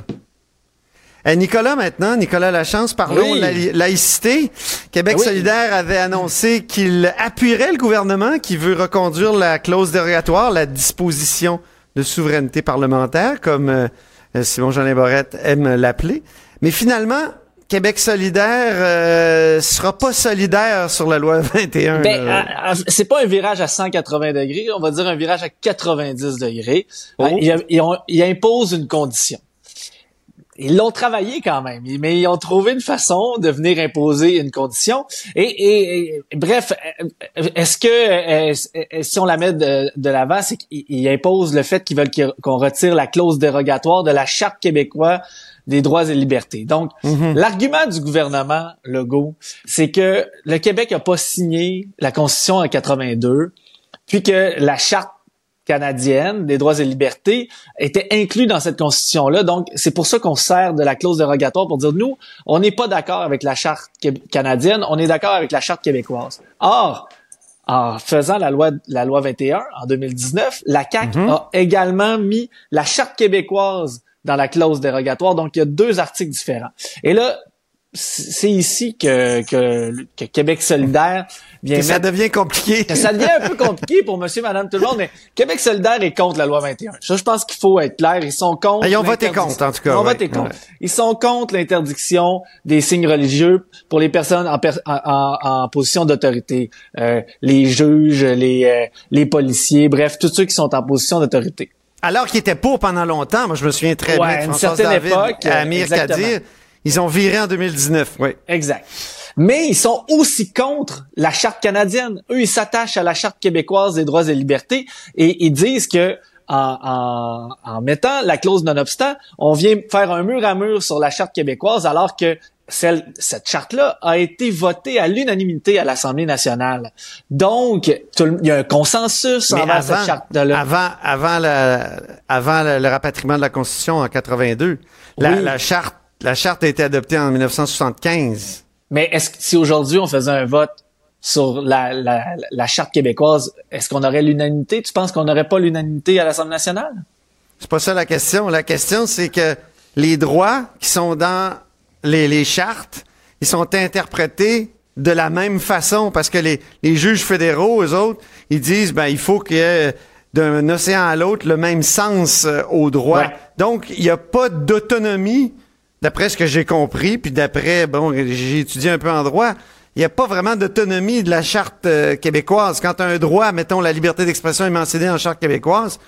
Euh, Nicolas, maintenant, Nicolas Lachance, parlons de la laïcité. Québec solidaire avait annoncé qu'il appuierait le gouvernement qui veut reconduire la clause dérogatoire, la disposition de souveraineté parlementaire, comme euh, Simon-Jean Borette aime l'appeler. Mais finalement, Québec solidaire euh, sera pas solidaire sur la loi 21. Ben, c'est pas un virage à 180 degrés, on va dire un virage à 90 degrés. Oh. il impose une condition ils l'ont travaillé quand même, mais ils ont trouvé une façon de venir imposer une condition. Et, bref, est-ce que si on la met de, l'avant, c'est qu'ils imposent le fait qu'ils veulent qu'on retire la clause dérogatoire de la charte québécoise des droits et libertés. Donc, mm-hmm. l'argument du gouvernement Legault, c'est que le Québec n'a pas signé la Constitution en 82, puis que la charte canadienne des droits et libertés était inclus dans cette constitution-là. Donc, c'est pour ça qu'on sert de la clause dérogatoire pour dire, nous, on n'est pas d'accord avec la charte canadienne, on est d'accord avec la charte québécoise. Or, en faisant la loi, la loi 21 en 2019, la CAC mm-hmm. a également mis la charte québécoise dans la clause dérogatoire. Donc, il y a deux articles différents. Et là, c'est ici que, que, Québec solidaire vient ça devient compliqué. ça devient un peu compliqué pour monsieur, madame, tout le monde, mais Québec solidaire est contre la loi 21. Ça, je pense qu'il faut être clair. Ils sont contre. Ils ont voté contre, en tout cas. Ils ont voté contre. Ils sont contre l'interdiction des signes religieux pour les personnes en, en, position d'autorité. Euh, les juges, les, euh, les policiers, bref, tous ceux qui sont en position d'autorité. Alors qu'ils étaient pour pendant longtemps, moi je me souviens très bien de François David, époque, Amir Kadir, ils ont viré en 2019, oui. Exact. Mais ils sont aussi contre la charte canadienne. Eux, ils s'attachent à la charte québécoise des droits et libertés et ils disent que en, en, mettant la clause non-obstant, on vient faire un mur à mur sur la charte québécoise alors que celle, cette charte-là a été votée à l'unanimité à l'Assemblée nationale. Donc, il y a un consensus avant, cette charte-là. Avant, avant, le, avant le, rapatriement de la Constitution en 82, la, la charte la charte a été adoptée en 1975. Mais est-ce que si aujourd'hui on faisait un vote sur la, la, la charte québécoise, est-ce qu'on aurait l'unanimité? Tu penses qu'on n'aurait pas l'unanimité à l'Assemblée nationale? C'est pas ça la question. La question, c'est que les droits qui sont dans les, les chartes, ils sont interprétés de la même façon parce que les, les juges fédéraux, eux autres, ils disent ben il faut qu'il y ait d'un océan à l'autre le même sens euh, au droit. Donc il n'y a pas d'autonomie d'après ce que j'ai compris, puis d'après, bon, j'ai étudié un peu en droit, il n'y a pas vraiment d'autonomie de la charte euh, québécoise. Quand un droit, mettons, la liberté d'expression est mentionné en charte québécoise,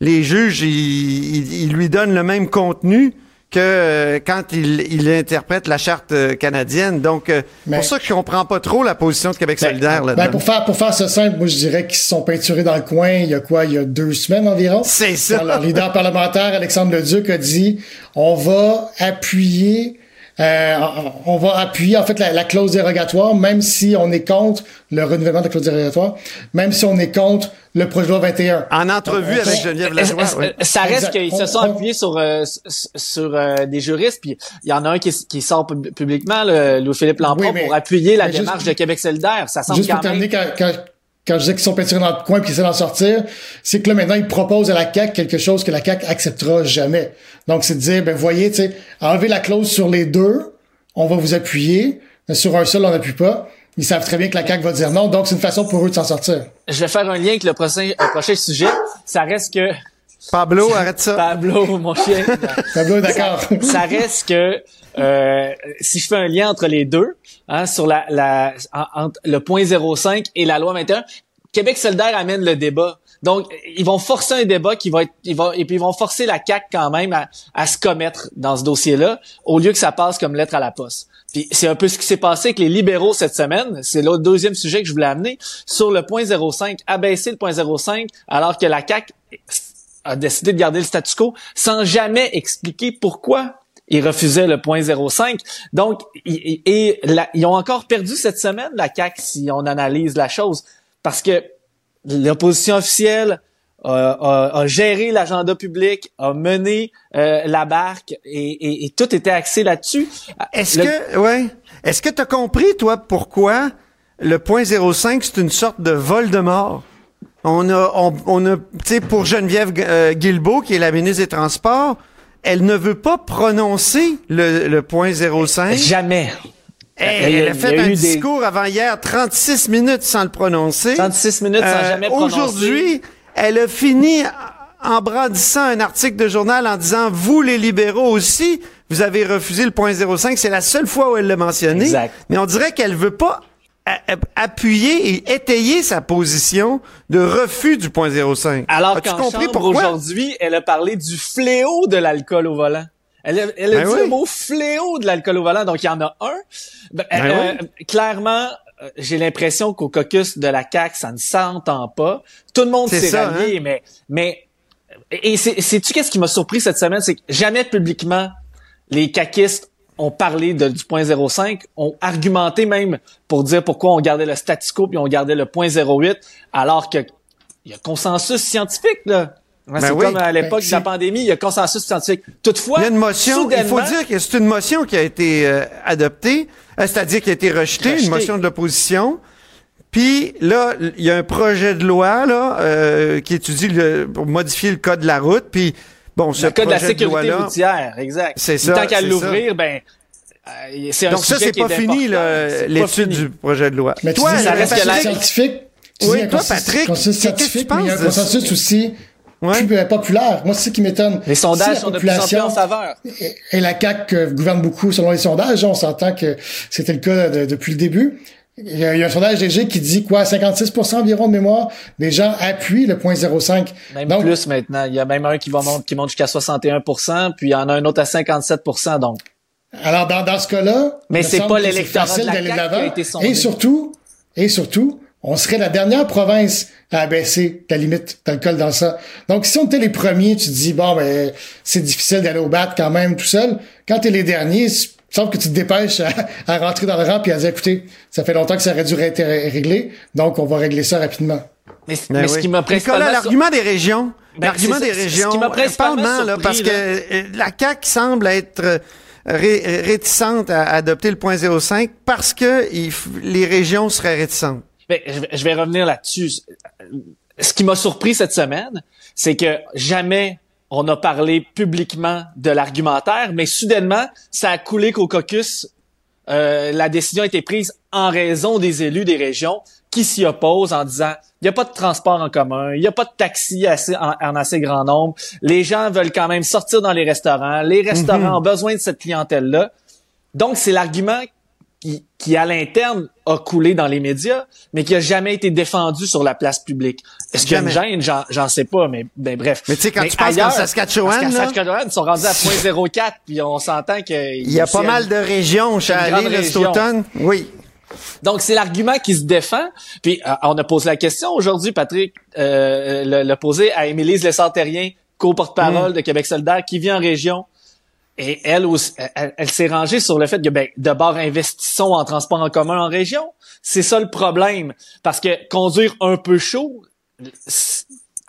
les juges, ils lui donnent le même contenu que euh, quand il, il, interprète la charte euh, canadienne. Donc, euh, pour ça que je comprends pas trop la position de Québec ben, solidaire là ben pour faire pour faire ça simple, moi je dirais qu'ils se sont peinturés dans le coin. Il y a quoi? Il y a deux semaines environ? C'est ça. Le leader parlementaire Alexandre Leduc a dit on va appuyer euh, on va appuyer en fait la, clause dérogatoire, même si on est contre le renouvellement de la clause dérogatoire, même si on est contre le projet de loi 21. En entrevue avec Geneviève Lajoie. Ça reste qu'ils se sont appuyés sur euh, sur euh, des juristes, puis il y en a un qui, qui sort publiquement, Louis-Philippe Lampron, pour appuyer la démarche de Québec solidaire. Ça semble quand même quand je dis qu'ils sont peinturés dans le coin et qu'ils essaient d'en sortir, c'est que là, maintenant, ils proposent à la CAQ quelque chose que la CAQ acceptera jamais. Donc, c'est de dire, ben, voyez, tu sais, enlever la clause sur les deux, on va vous appuyer, mais sur un seul, on n'appuie pas. Ils savent très bien que la CAQ va dire non, donc c'est une façon pour eux de s'en sortir. Je vais faire un lien avec le prochain, le prochain sujet. Ça reste que Pablo, arrête ça. Pablo, mon chien. Pablo, d'accord. Ça, reste que euh, si je fais un lien entre les deux, hein, sur la, la entre le point 05 et la loi 21, Québec solidaire amène le débat. Donc, ils vont forcer un débat qui va être, ils vont, et puis ils vont forcer la CAC quand même à, à se commettre dans ce dossier-là, au lieu que ça passe comme lettre à la poste. Puis c'est un peu ce qui s'est passé avec les libéraux cette semaine. C'est l'autre deuxième sujet que je voulais amener sur le point 05, abaisser le point 05, alors que la CAC a décidé de garder le statu quo sans jamais expliquer pourquoi ils refusaient le point 05. Donc, et, et la- ils ont encore perdu cette semaine, la CAC, si on analyse la chose, parce que l'opposition officielle a, a- a géré l'agenda public, a mené euh, la barque et, et- et tout était axé là-dessus. Est-ce Le- que, ouais, est-ce que t'as compris, toi, pourquoi le point 05, c'est une sorte de Voldemort? On a, on, on a, tu sais, pour Geneviève euh, Guilbeault, qui est la ministre des Transports, elle ne veut pas prononcer le, le point 05. Jamais. Hey, a- elle a fait a un des- discours avant hier, 36 minutes sans le prononcer. 36 minutes sans Euh, jamais prononcer. Aujourd'hui, elle a fini en brandissant un article de journal en disant vous les libéraux aussi, vous avez refusé le point 05. C'est la seule fois où elle l'a mentionné. Exact. Mais on dirait qu'elle veut pas appuyer et étayer sa position de refus du point 05. Alors qu'en compris aujourd'hui, elle a parlé du fléau de l'alcool au volant. Elle a, elle a Ben dit oui. le mot fléau de l'alcool au volant, donc il y en a un. Ben, Ben euh, clairement, euh, j'ai l'impression qu'au caucus de la CAQ, ça ne s'entend pas. Tout le monde s'est rallié, hein? mais, mais, et c'est, sais-tu qu'est-ce qui m'a surpris cette semaine? C'est que jamais publiquement, les caquistes ont parlé de, du point 05, ont argumenté même pour dire pourquoi on gardait le statu quo puis on gardait le point 08, alors que il y a consensus scientifique, là. C'est oui. comme à l'époque Ben, de la c'est- pandémie, il y a consensus scientifique. Toutefois, Il y a une motion, il faut dire que c'est une motion qui a été euh, adoptée, euh, c'est-à-dire qui a été rejetée, Rejetée. une motion de l'opposition. Puis là, il y a un projet de loi là euh, qui étudie le, pour modifier le code de la route. Puis bon, ce le code de la sécurité loi-là, routière, exact. C'est ça, Tant qu'à c'est l'ouvrir, ben, euh, c'est un Donc ça, c'est pas fini l'étude du projet de loi. Mais tu toi, dis, ça reste la- scientifique. Tu Oui, dis, un toi, consensus- Patrick, qu'est-ce que tu scientifique, mais il y a un penses? de consensus aussi Ouais. plus euh, populaire. Moi, c'est ce qui m'étonne. Les Si sondages la sont de plus en plus en faveur. Et, et la CAQ euh, gouverne beaucoup selon les sondages. On s'entend que c'était le cas de- depuis le début. Il y, a, il y a un sondage léger qui dit quoi, 56% environ de mémoire des gens appuient le point 05. Même Donc, plus maintenant. Il y a même un qui va monter, qui monte jusqu'à 61% puis il y en a un autre à 57% donc. Alors, dans, dans ce cas-là, Mais c'est pas l'électorat de la CAQ qui a l'avant. été sondé. Et surtout, et surtout, on serait la dernière province à abaisser la limite d'alcool dans ça. Donc, si on était les premiers, tu te dis, bon, ben, c'est difficile d'aller au bat quand même tout seul. Quand t'es les derniers, il semble que tu te dépêches à, à rentrer dans le rang puis à dire, écoutez, ça fait longtemps que ça aurait dû être réglé, donc on va régler ça rapidement. Mais, Ben mais ce oui. qui m'a Nicolas, l'argument des régions, Ben, l'argument des ce régions, qui m'a principalement parle-moi, là, parce que là. euh, la CAQ semble être euh, ré- réticente à adopter le point 05 parce que il les régions seraient réticentes. Ben, je vais revenir là-dessus. Ce qui m'a surpris cette semaine, c'est que jamais on a parlé publiquement de l'argumentaire, mais soudainement, ça a coulé qu'au caucus, euh, la décision a été prise en raison des élus des régions qui s'y opposent en disant il n'y a pas de transport en commun, il n'y a pas de taxi assez, en, en assez grand nombre, les gens veulent quand même sortir dans les restaurants, les restaurants ont besoin de cette clientèle-là. Donc, c'est l'argument qui, qui, à l'interne, a coulé dans les médias, mais qui a jamais été défendu sur la place publique. Est-ce qu'il y a une gêne? J'en, sais pas, mais ben, bref. Mais tu sais, quand tu penses qu'en Saskatchewan, là- Saskatchewan, ils sont rendus à 0.04, puis on s'entend que... Il y a pas mal de régions, je suis allé cet automne. Oui. Donc, c'est l'argument qui se défend. Puis, euh, on a posé la question aujourd'hui, Patrick euh, le, le posé à Émilise Lessard-Terrien, co-porte-parole Mm. de Québec solidaire, qui vit en région. Et elle, aussi, elle, elle s'est rangée sur le fait que, ben, d'abord, investissons en transport en commun en région. C'est ça le problème. Parce que conduire un peu chaud,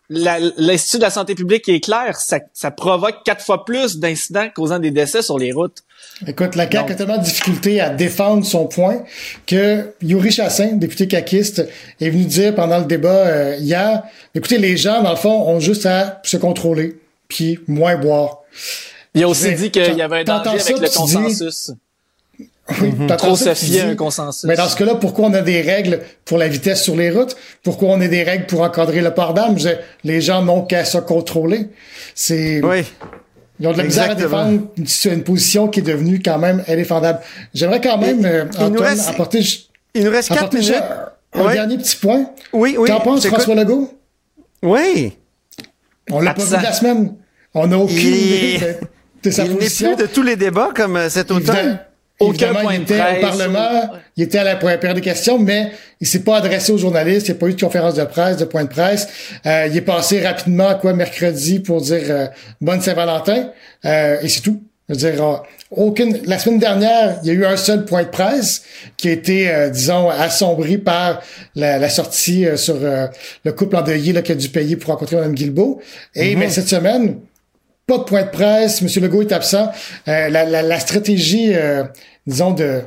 l'Institut de la santé publique est clair, ça, ça provoque quatre fois plus d'incidents causant des décès sur les routes. Écoute, la CAQ a tellement de difficulté à défendre son point que Yuri Chassin, député caquiste, est venu dire pendant le débat euh, hier, écoutez, les gens, dans le fond, ont juste à se contrôler, puis moins boire. Il a aussi dit qu'il y avait un danger avec le dis- Oui, t'entends Trop se fier à un consensus. Mais dans ce cas-là, pourquoi on a des règles pour la vitesse sur les routes? Pourquoi on a des règles pour encadrer le port d'armes? Les gens n'ont qu'à se contrôler. C'est, Oui. ils ont de la misère à défendre une, une position qui est devenue quand même indéfendable. J'aimerais quand même, euh, Antoine, reste- apporter, Il nous reste quatre apporter minutes. ça- un dernier petit point. Oui, oui. Qu'en pense j'écoute. François Legault? Oui. On l'a pas vu la semaine. On n'a aucune Il- idée de, de sa Il n'est plus de tous les débats comme euh, cet automne. Aucun point il de était presse, au Parlement, ou- il était à la période des questions, mais il s'est pas adressé aux journalistes, il n'y a pas eu de conférence de presse, de point de presse. Euh, il est passé rapidement, quoi, mercredi pour dire euh, bonne Saint-Valentin, euh, et c'est tout. Je veux dire, euh, aucune. La semaine dernière, il y a eu un seul point de presse qui a été, euh, disons, assombri par la, la sortie euh, sur euh, le couple endeuillé là, qui a dû payer pour rencontrer Mme Guilbeault. Et mais cette semaine, pas de point de presse. M. Legault est absent. Euh, la, la, la stratégie, euh, disons, de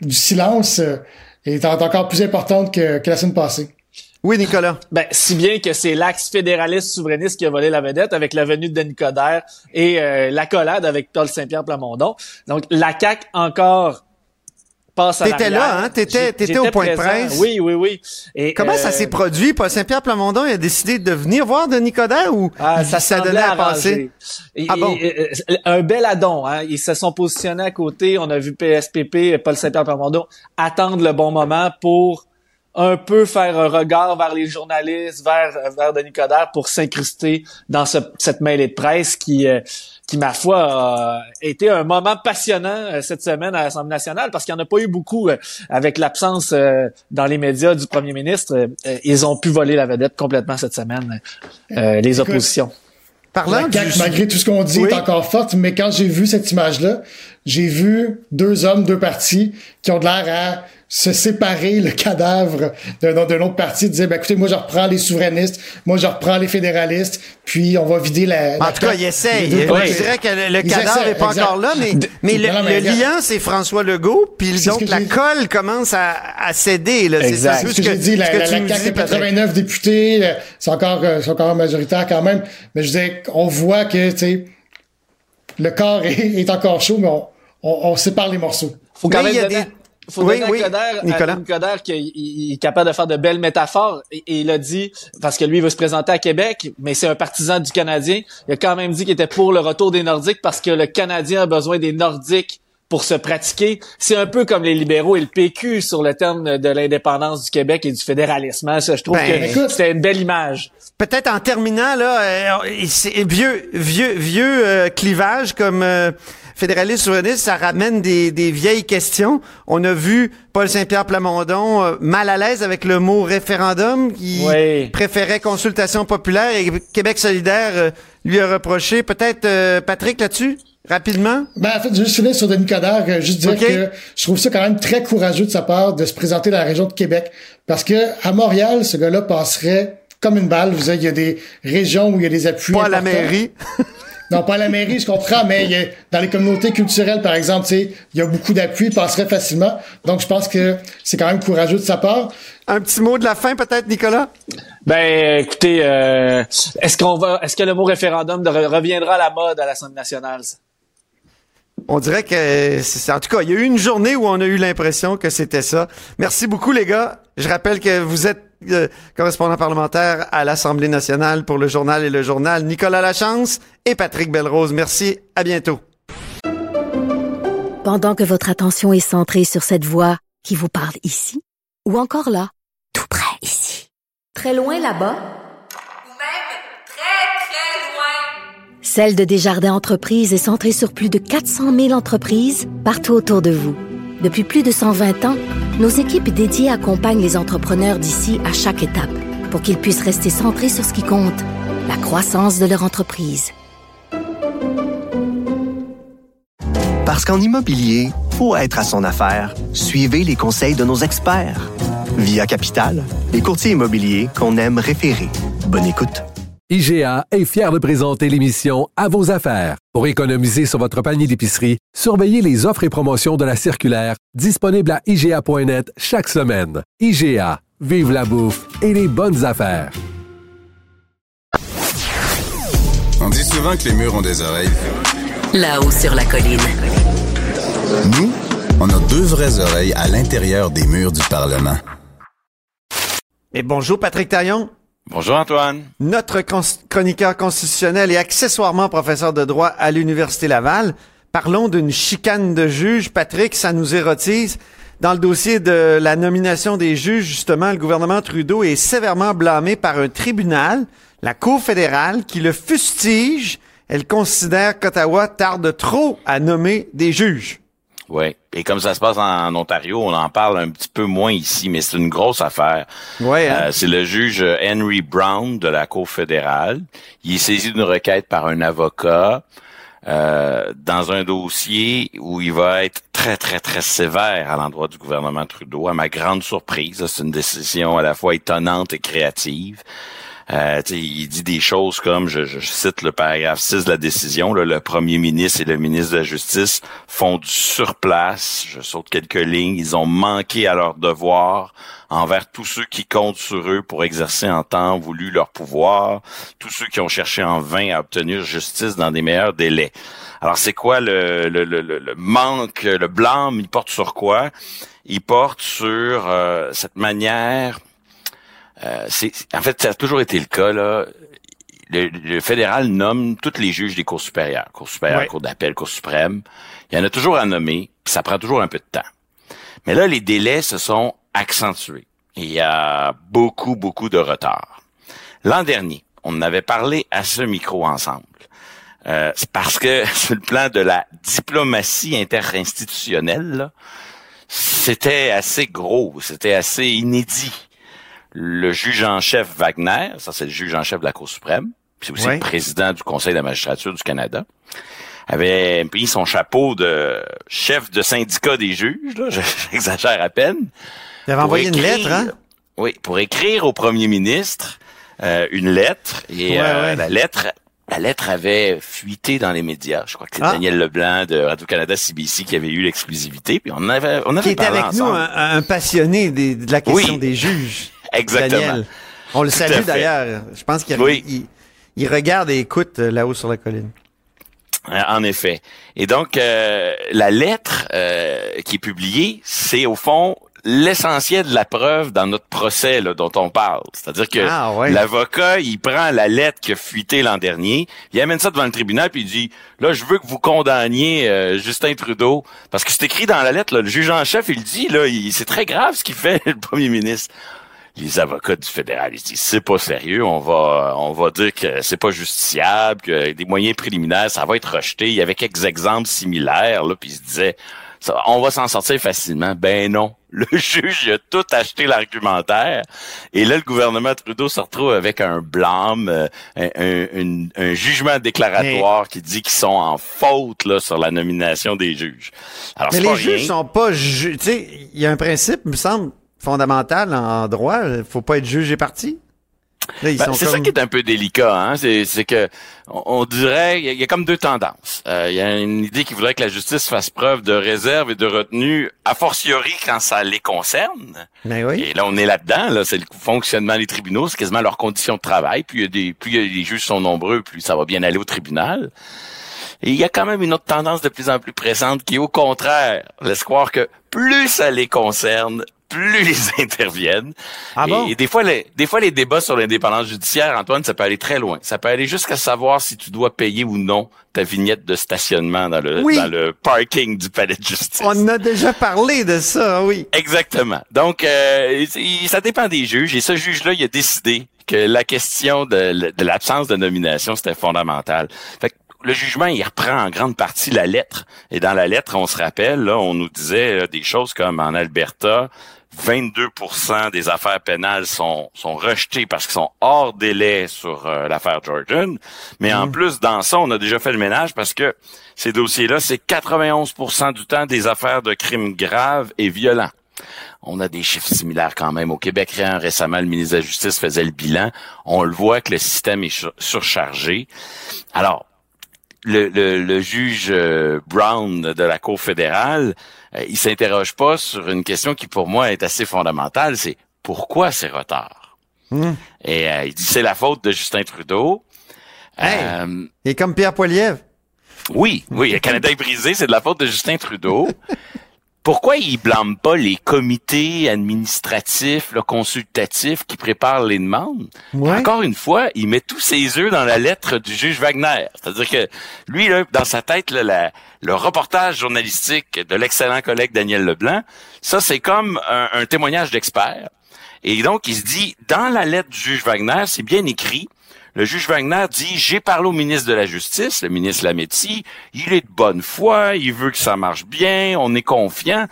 du silence euh, est en- encore plus importante que, que la semaine passée. Oui, Nicolas. Ben, si bien que c'est l'axe fédéraliste souverainiste qui a volé la vedette avec la venue de Denis Coderre et euh, l'accolade avec Paul Saint-Pierre Plamondon. Donc, la CAQ encore passe à T'étais là, hein? T'étais- t'étais au point de presse. Oui, oui, oui. Et, Comment euh, ça s'est produit? Paul Saint-Pierre Plamondon il a décidé de venir voir Denis Coderre ou Ah, ça semblait donnait à? Et- Ah bon? et- et- un bel addon. Hein? Ils se sont positionnés à côté. On a vu PSPP, Paul Saint-Pierre Plamondon, attendre le bon moment pour un peu faire un regard vers les journalistes, vers, vers Denis Coderre pour s'incruster dans ce- cette mêlée de presse qui, euh, qui, ma foi, a été un moment passionnant euh, cette semaine à l'Assemblée nationale parce qu'il n'y en a pas eu beaucoup euh, avec l'absence euh, dans les médias du premier ministre. ils ont pu voler la vedette complètement cette semaine, euh, les Écoute, oppositions. Parlant La CAQ, du- malgré tout ce qu'on dit, Oui. est encore forte, mais quand j'ai vu cette image-là, j'ai vu deux hommes, deux partis qui ont de l'air à se séparer le cadavre d'un autre parti, dire, ben, écoutez, moi, je reprends les souverainistes, moi, je reprends les fédéralistes, puis on va vider la... la En tout cas, il essaye. Je dirais que le, cadavre n'est pas exact. encore là, mais, mais le, Non, non, mais le regarde. lien, c'est François Legault, puis donc que la colle commence à, à céder. là. C'est Exact. ce que, j'ai dit, la, que la, la CAQ dis, a Patrick. 89 députés, euh, c'est encore, euh, c'est encore majoritaire quand même, mais je disais, on voit que, tu sais, le corps est, est encore chaud, mais on, on, on sépare les morceaux. faut quand Mais même il y a donner, des- faut Oui, donner oui, à Coderre, Nicolas. Coderre qu'il il- il est capable de faire de belles métaphores et, et il a dit parce que lui il veut se présenter à Québec mais c'est un partisan du Canadien il a quand même dit qu'il était pour le retour des Nordiques parce que le Canadien a besoin des Nordiques pour se pratiquer. C'est un peu comme les libéraux et le PQ sur le terme de l'indépendance du Québec et du fédéralisme. hein. Ça, je trouve Ben, que c'était une belle image. Peut-être en terminant, là, euh, c'est vieux, vieux, vieux euh, clivage comme euh, fédéraliste souverainiste, ça ramène des, des vieilles questions. On a vu Paul Saint-Pierre Plamondon euh, mal à l'aise avec le mot référendum, qui Oui. préférait consultation populaire et Québec solidaire euh, lui a reproché. Peut-être euh, Patrick là-dessus, rapidement? Ben, en fait, juste finir sur Denis Coderre, euh, juste dire que je trouve ça quand même très courageux de sa part de se présenter dans la région de Québec. Parce que à Montréal, ce gars-là passerait comme une balle. Vous savez, il y a des régions où il y a des appuis. Pas à la mairie. Non, pas à la mairie, je comprends, mais il y a- dans les communautés culturelles, par exemple, tu sais, il y a beaucoup d'appui, il passerait facilement. Donc, je pense que c'est quand même courageux de sa part. Un petit mot de la fin, peut-être, Nicolas? Ben, écoutez, euh, est-ce qu'on va, est-ce que le mot référendum de- reviendra à la mode à l'Assemblée nationale? ça? On dirait que c'est en tout cas, il y a eu une journée où on a eu l'impression que c'était ça. Merci beaucoup les gars. Je rappelle que vous êtes euh, correspondant parlementaire à l'Assemblée nationale pour le journal et le journal. Nicolas Lachance et Patrick Belrose. Merci. À bientôt. Pendant que votre attention est centrée sur cette voix qui vous parle ici, ou encore là, tout près ici, très loin là-bas, Ou même très, très loin. Celle de Desjardins Entreprises est centrée sur plus de 400 000 entreprises partout autour de vous. Depuis plus de 120 ans, nos équipes dédiées accompagnent les entrepreneurs d'ici à chaque étape pour qu'ils puissent rester centrés sur ce qui compte, la croissance de leur entreprise. Parce qu'en immobilier, pour être à son affaire, suivez les conseils de nos experts. Via Capital, les courtiers immobiliers qu'on aime référer. Bonne écoute. IGA est fier de présenter l'émission À vos affaires. Pour économiser sur votre panier d'épicerie, surveillez les offres et promotions de la circulaire disponible à IGA.net chaque semaine. IGA, vive la bouffe et les bonnes affaires. On dit souvent que les murs ont des oreilles. Là-haut sur la colline. Nous, on a deux vraies oreilles à l'intérieur des murs du Parlement. Et bonjour Patrick Taillon, Bonjour Antoine. notre chroniqueur constitutionnel et accessoirement professeur de droit à l'Université Laval. Parlons d'une chicane de juge. Patrick, ça nous érotise. Dans le dossier de la nomination des juges, justement, le gouvernement Trudeau est sévèrement blâmé par un tribunal, la Cour fédérale, qui le fustige. Elle considère qu'Ottawa tarde trop à nommer des juges. Oui. Et comme ça se passe en, Ontario, on en parle un petit peu moins ici, mais c'est une grosse affaire. Ouais, hein? Euh, c'est le juge Henry Brown de la Cour fédérale. Il est saisi d'une requête par un avocat euh, dans un dossier où il va être très, très, très sévère à l'endroit du gouvernement Trudeau. À ma grande surprise, c'est une décision à la fois étonnante et créative. Euh, il dit des choses comme, je, cite le paragraphe 6 de la décision, le premier ministre et le ministre de la Justice font du surplace, je saute quelques lignes, ils ont manqué à leur devoir envers tous ceux qui comptent sur eux pour exercer en temps voulu leur pouvoir, tous ceux qui ont cherché en vain à obtenir justice dans des meilleurs délais. Alors c'est quoi le, le, le, le, manque, le blâme, il porte sur quoi? Il porte sur euh, cette manière euh, c'est, en fait, ça a toujours été le cas. Là. Le, fédéral nomme tous les juges des cours supérieures, cours supérieures, cours d'appel, cours suprême. Il y en a toujours à nommer, puis ça prend toujours un peu de temps. Mais là, les délais se sont accentués. il y a beaucoup, beaucoup de retard. L'an dernier, on avait parlé à ce micro ensemble. Euh, c'est parce que sur le plan de la diplomatie interinstitutionnelle, c'était assez gros, c'était assez inédit le juge en chef Wagner, ça c'est le juge en chef de la Cour suprême, c'est aussi le président du Conseil de la magistrature du Canada, avait pris son chapeau de chef de syndicat des juges, là, j'exagère à peine. Il avait envoyé une lettre, hein? Oui, pour écrire au premier ministre euh, une lettre, et euh, la lettre la lettre avait fuité dans les médias. Je crois que c'est ah. Daniel Leblanc de Radio-Canada CBC qui avait eu l'exclusivité. Puis on avait, on avait qui était avec nous un, passionné de la question des juges. Exactement. On le salue d'ailleurs. Je pense qu'il il, regarde et écoute euh, là-haut sur la colline. Euh, en effet. Et donc, euh, la lettre qui est publiée, c'est au fond l'essentiel de la preuve dans notre procès là, dont on parle. C'est-à-dire que ah, l'avocat, il prend la lettre qui a fuité l'an dernier, il amène ça devant le tribunal, puis il dit, là, je veux que vous condamniez Justin Trudeau, parce que c'est écrit dans la lettre, le juge en chef, il dit, là, c'est très grave ce qu'il fait, le premier ministre les avocats du fédéral ils disent c'est pas sérieux, on va on va dire que c'est pas justiciable, que des moyens préliminaires ça va être rejeté. Il y avait quelques exemples similaires là, puis ils se disaient on va s'en sortir facilement. Ben non. Le juge a tout acheté l'argumentaire. Et là, le gouvernement Trudeau se retrouve avec un blâme, euh, un, un, jugement déclaratoire qui dit qu'ils sont en faute là, sur la nomination des juges. Alors, mais les juges sont pas... Tu sais, il y a un principe, il me semble, fondamental en droit. Faut pas être jugé parti. Ben, c'est ça qui est un peu délicat, hein? C'est que on, dirait il y, a comme deux tendances. Euh, il y a une idée qui voudrait que la justice fasse preuve de réserve et de retenue, a fortiori quand ça les concerne. Ben oui. Et là, on est là-dedans. Là, c'est le fonctionnement des tribunaux, c'est quasiment leurs conditions de travail. Plus il y a des, plus les juges sont nombreux, plus ça va bien aller au tribunal. Et il y a quand même une autre tendance de plus en plus présente qui, au contraire, laisse croire que plus ça les concerne, plus ils interviennent. Ah et, des fois, les, des fois, les débats sur l'indépendance judiciaire, Antoine, ça peut aller très loin. Ça peut aller jusqu'à savoir si tu dois payer ou non ta vignette de stationnement dans le, dans le parking du palais de justice. On a déjà parlé de ça, oui. Exactement. Donc, euh, ça dépend des juges. Et ce juge-là, il a décidé que la question de, de l'absence de nomination, c'était fondamental. Fait le jugement, il reprend en grande partie la lettre. Et dans la lettre, on se rappelle, là, on nous disait euh, des choses comme en Alberta, 22% des affaires pénales sont, sont rejetées parce qu'ils sont hors délai sur euh, l'affaire Georgian. Mais en mm. plus, dans ça, on a déjà fait le ménage parce que ces dossiers-là, c'est 91% du temps des affaires de crimes graves et violents. On a des chiffres similaires quand même. Au Québec, récemment, le ministre de la Justice faisait le bilan. On le voit que le système est surchargé. Alors, le, le, juge euh, Brown de la Cour fédérale, euh, il s'interroge pas sur une question qui pour moi est assez fondamentale, c'est pourquoi ces retards? Hmm. Et euh, il dit c'est la faute de Justin Trudeau. Hey, et comme Pierre Poilievre. Oui, oui, le Canada est brisé, c'est de la faute de Justin Trudeau. pourquoi il blâme pas les comités administratifs, là, consultatifs qui préparent les demandes? Encore une fois, il met tous ses œufs dans la lettre du juge Wagner. C'est-à-dire que lui, là, dans sa tête, là, le reportage journalistique de l'excellent collègue Daniel Leblanc, ça, c'est comme un, un témoignage d'expert. Et donc, il se dit, dans la lettre du juge Wagner, c'est bien écrit, le juge Wagner dit, j'ai parlé au ministre de la Justice, le ministre Lametti, il est de bonne foi, il veut que ça marche bien, on est confiant.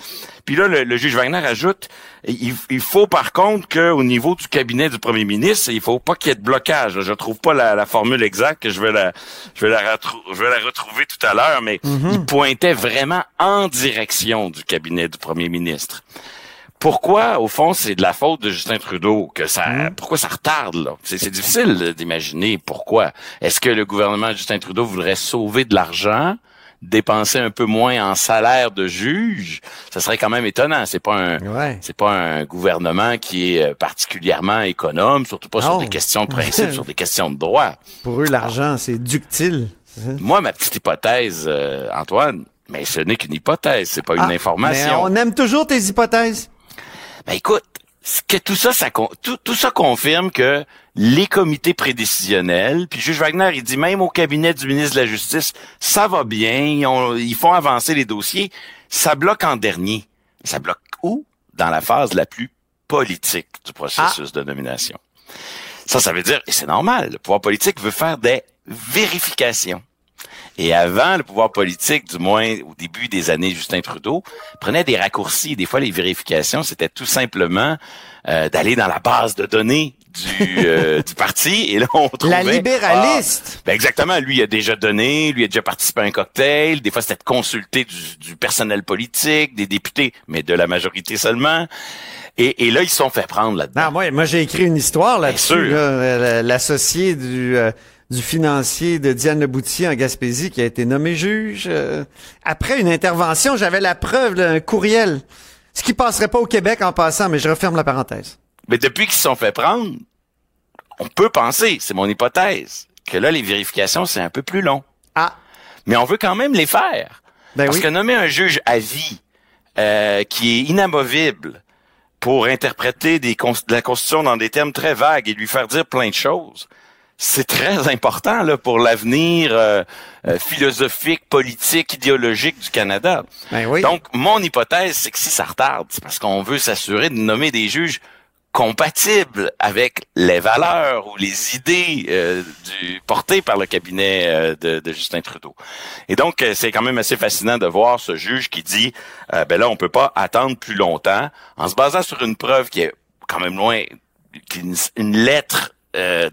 Puis là, le, juge Wagner ajoute, il, faut par contre qu'au niveau du cabinet du premier ministre, il faut pas qu'il y ait de blocage. Je trouve pas la, formule exacte, je vais la, je vais la, je vais la retrouver tout à l'heure, mais mm-hmm. il pointait vraiment en direction du cabinet du premier ministre pourquoi, au fond, c'est de la faute de Justin Trudeau que ça, hmm. pourquoi ça retarde là? C'est difficile d'imaginer pourquoi. Est-ce que le gouvernement de Justin Trudeau voudrait sauver de l'argent? dépenser un peu moins en salaire de juge, ça serait quand même étonnant. C'est pas un, c'est pas un gouvernement qui est euh, particulièrement économe, surtout pas sur des questions de principe, sur des questions de droit. Pour eux, l'argent, c'est ductile. Moi, ma petite hypothèse, euh, Antoine, mais ce n'est qu'une hypothèse, c'est pas une ah, information. Mais on aime toujours tes hypothèses. Ben écoute, que tout ça, ça tout, tout ça confirme que les comités prédécisionnels, puis juge Wagner, il dit même au cabinet du ministre de la Justice, ça va bien, ils, font avancer les dossiers. Ça bloque en dernier. Ça bloque où? Dans la phase la plus politique du processus ah. de nomination. Ça, ça veut dire, et c'est normal, le pouvoir politique veut faire des vérifications. Et avant, le pouvoir politique, du moins au début des années Justin Trudeau, prenait des raccourcis. Des fois, les vérifications, c'était tout simplement euh, d'aller dans la base de données du, euh, du parti et là on trouvait la libéraliste. Ah, ben exactement, lui il a déjà donné, lui a déjà participé à un cocktail, des fois c'était de consulter du, personnel politique, des députés, mais de la majorité seulement. Et, et là ils se sont fait prendre là-dedans. Non, moi moi j'ai écrit une histoire là-dessus, l'associé du euh, du financier de Diane Leboutier en Gaspésie qui a été nommé juge. Euh, après une intervention, j'avais la preuve d'un courriel. Ce qui passerait pas au Québec en passant, mais je referme la parenthèse. Mais depuis qu'ils se sont fait prendre, on peut penser, c'est mon hypothèse, que là, les vérifications, c'est un peu plus long. Ah. Mais on veut quand même les faire. Ben Parce que nommer un juge à vie euh, qui est inamovible pour interpréter des, de la Constitution dans des termes très vagues et lui faire dire plein de choses, c'est très important là, pour l'avenir euh, euh, philosophique, politique, idéologique du Canada. Ben oui. Donc, mon hypothèse, c'est que si ça retarde, c'est parce qu'on veut s'assurer de nommer des juges compatibles avec les valeurs ou les idées euh, du, portées par le cabinet de, de, Justin Trudeau. Et donc, c'est quand même assez fascinant de voir ce juge qui dit, ben là, on peut pas attendre plus longtemps, en se basant sur une preuve qui est quand même loin, une, une lettre euh,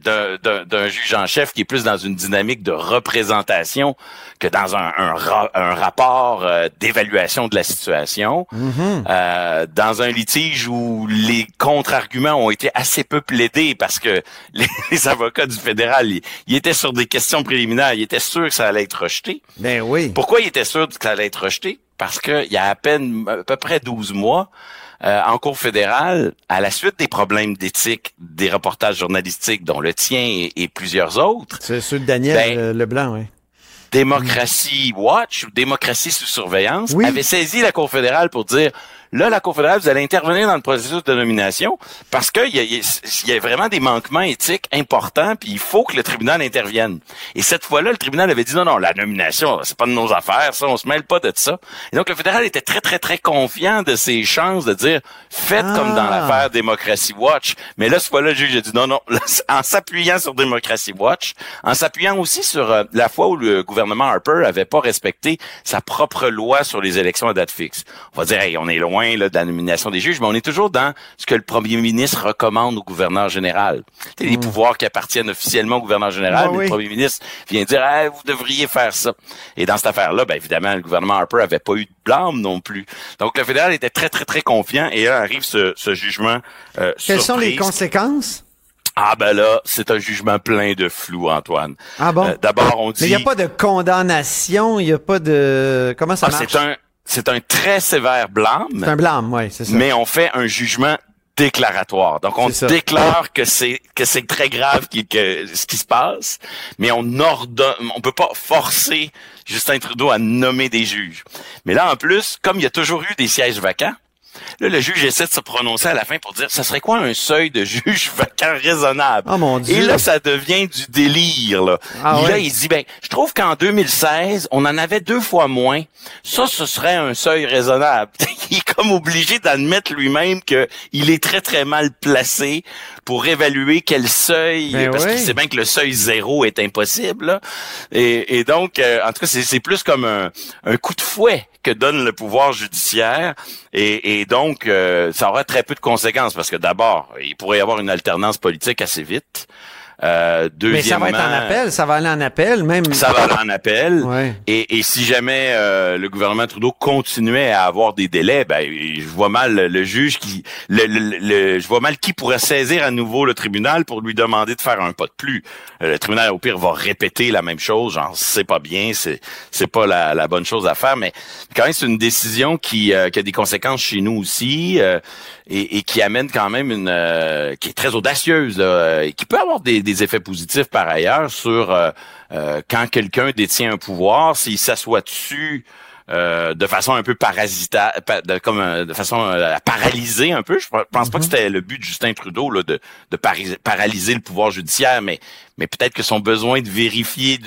d'un juge en chef qui est plus dans une dynamique de représentation que dans un, un, rapport euh, d'évaluation de la situation. Mm-hmm. euh, dans un litige où les contre-arguments ont été assez peu plaidés parce que les, avocats du fédéral, ils, étaient sur des questions préliminaires, ils étaient sûrs que ça allait être rejeté. Ben oui. Pourquoi ils étaient sûrs que ça allait être rejeté? Parce qu'il y a à peine à peu près 12 mois, euh, en cours fédérale, à la suite des problèmes d'éthique des reportages journalistiques, dont le tien et, plusieurs autres. C'est ceux de Daniel ben, euh, Leblanc, oui. Démocratie Watch ou Démocratie sous surveillance avait saisi la Cour fédérale pour dire Là, la Cour fédérale, vous allez intervenir dans le processus de nomination parce qu'il y a, y a vraiment des manquements éthiques importants, puis il faut que le tribunal intervienne. Et cette fois-là, le tribunal avait dit non, non, la nomination, c'est pas de nos affaires, ça, on se mêle pas de ça. Et donc, le fédéral était très, très, très confiant de ses chances de dire faites comme dans ah. l'affaire Democracy Watch. Mais là, cette fois-là, le juge a dit non, non, en s'appuyant sur Democracy Watch, en s'appuyant aussi sur euh, la fois où le gouvernement Harper avait pas respecté sa propre loi sur les élections à date fixe. On va dire, hey, on est loin de la nomination des juges, mais on est toujours dans ce que le premier ministre recommande au gouverneur général. C'est les hmm. pouvoirs qui appartiennent officiellement au gouverneur général, ah mais le premier ministre vient dire vous devriez faire ça. Et dans cette affaire-là, ben évidemment, le gouvernement Harper avait pas eu de blâme non plus. Donc le fédéral était très très très confiant et là arrive ce, jugement. Euh, Quelles sont les conséquences? Ah ben là, c'est un jugement plein de flou, Antoine. Ah bon? Euh, d'abord, on dit... Mais il n'y a pas de condamnation, il n'y a pas de... Comment ça ah, marche? C'est un, c'est un très sévère blâme. C'est un blâme, oui, c'est ça. Mais on fait un jugement déclaratoire. Donc on déclare que c'est que c'est très grave qui, que ce qui se passe, mais on ordonne, on peut pas forcer Justin Trudeau à nommer des juges. Mais là en plus, comme il y a toujours eu des sièges vacants, Là, le juge essaie de se prononcer à la fin pour dire, ça serait quoi un seuil de juge vacant raisonnable? Oh mon Dieu. Et là, ça devient du délire, là. Ah Et là, ouais. il dit, ben, je trouve qu'en 2016, on en avait deux fois moins. Ça, ce serait un seuil raisonnable. il est comme obligé d'admettre lui-même que il est très, très mal placé pour évaluer quel seuil, Ben parce oui. qu'il sait bien que le seuil zéro est impossible, là. Et, et donc, euh, en tout cas, c'est c'est plus comme un, un coup de fouet que donne le pouvoir judiciaire. Et, et donc, euh, ça aura très peu de conséquences parce que d'abord, il pourrait y avoir une alternance politique assez vite. Euh, Mais ça va être en appel, ça va aller en appel, même. Ça va aller en appel. Ouais. Et, et si jamais euh, le gouvernement Trudeau continuait à avoir des délais, ben je vois mal le, le juge qui, le, le- le- je vois mal qui pourrait saisir à nouveau le tribunal pour lui demander de faire un pas de plus. Euh, Le tribunal au pire va répéter la même chose, genre c'est pas bien, c'est c'est pas la, la bonne chose à faire, mais quand même c'est une décision qui, euh, qui a des conséquences chez nous aussi euh, et, et qui amène quand même une, euh, qui est très audacieuse là, euh, et qui peut avoir des, des effets positifs par ailleurs sur euh, euh, quand quelqu'un détient un pouvoir, s'il s'assoit dessus euh, de façon un peu parasitaire, de, comme euh, de façon à paralyser un peu. Je pense pas que c'était le but de Justin Trudeau là, de, de paralyser le pouvoir judiciaire, mais mais peut-être que son besoin de vérifier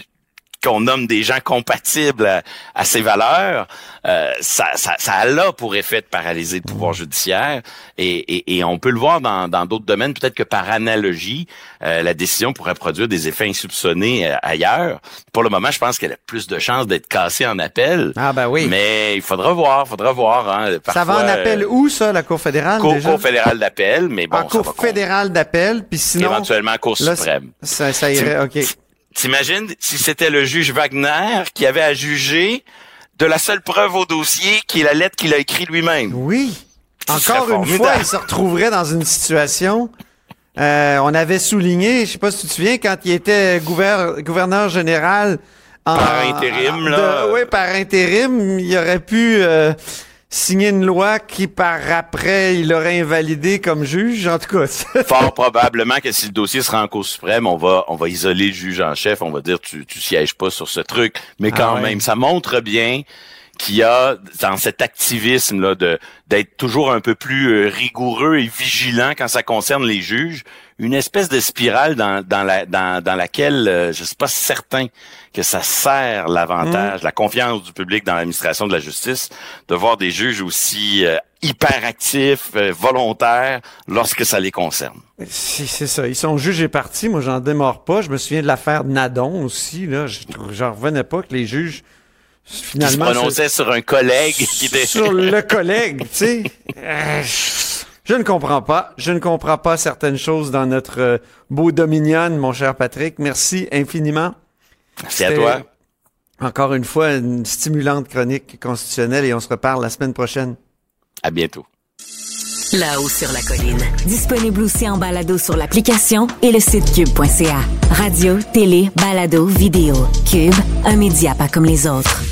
qu'on nomme des gens compatibles à, à ses valeurs, euh, ça, ça, ça a là pour effet de paralyser le pouvoir judiciaire. Et, et, et on peut le voir dans dans d'autres domaines. Peut-être que par analogie, euh, la décision pourrait produire des effets insoupçonnés euh, ailleurs. Pour le moment, je pense qu'elle a plus de chances d'être cassée en appel. Ah ben oui. Mais il faudra voir, faudra voir. Hein. ça va en Parfois, appel euh, où, ça, la Cour fédérale, Cour, déjà? Cour fédérale d'appel, mais bon, en ça Cour fédérale d'appel, puis sinon... éventuellement Cour Là, suprême. Ça, ça irait, OK. T'imagines si c'était le juge Wagner qui avait à juger de la seule preuve au dossier qui est la lettre qu'il a écrite lui-même? Oui. Encore une fois, il se retrouverait dans une situation. euh, on avait souligné, je sais pas si tu te souviens, quand il était gouver- gouverneur général. En, Par intérim, là. Oui, par intérim, il aurait pu euh, signer une loi qui, par après, il aurait invalidé comme juge. En tout cas, Fort probablement que si le dossier sera en Cour suprême, on va on va isoler le juge en chef, on va dire tu tu sièges pas sur ce truc, mais Ah quand ouais. même ça montre bien qu'il y a dans cet activisme là de d'être toujours un peu plus euh, rigoureux et vigilant quand ça concerne les juges, une espèce de spirale dans dans la dans dans laquelle euh, je suis pas certain que ça sert l'avantage, Mm. la confiance du public dans l'administration de la justice de voir des juges aussi euh, hyperactifs, euh, volontaires lorsque ça les concerne. c'est c'est ça. Ils sont juges et partis. Moi, j'en démords pas. Je me souviens de l'affaire de Nadon aussi. Là, Je- j'en revenais pas que les juges qui se finalement prononçait sur un collègue qui était sur le collègue, tu sais. Euh, Je ne comprends pas. Je ne comprends pas certaines choses dans notre euh, beau Dominion, mon cher Patrick. Merci infiniment. Merci à toi. Encore une fois, une stimulante chronique constitutionnelle et on se reparle la semaine prochaine. À bientôt. Là-haut sur la colline. Disponible aussi en balado sur l'application et le site cube.ca. Radio, télé, balado, vidéo. Cube, un média pas comme les autres.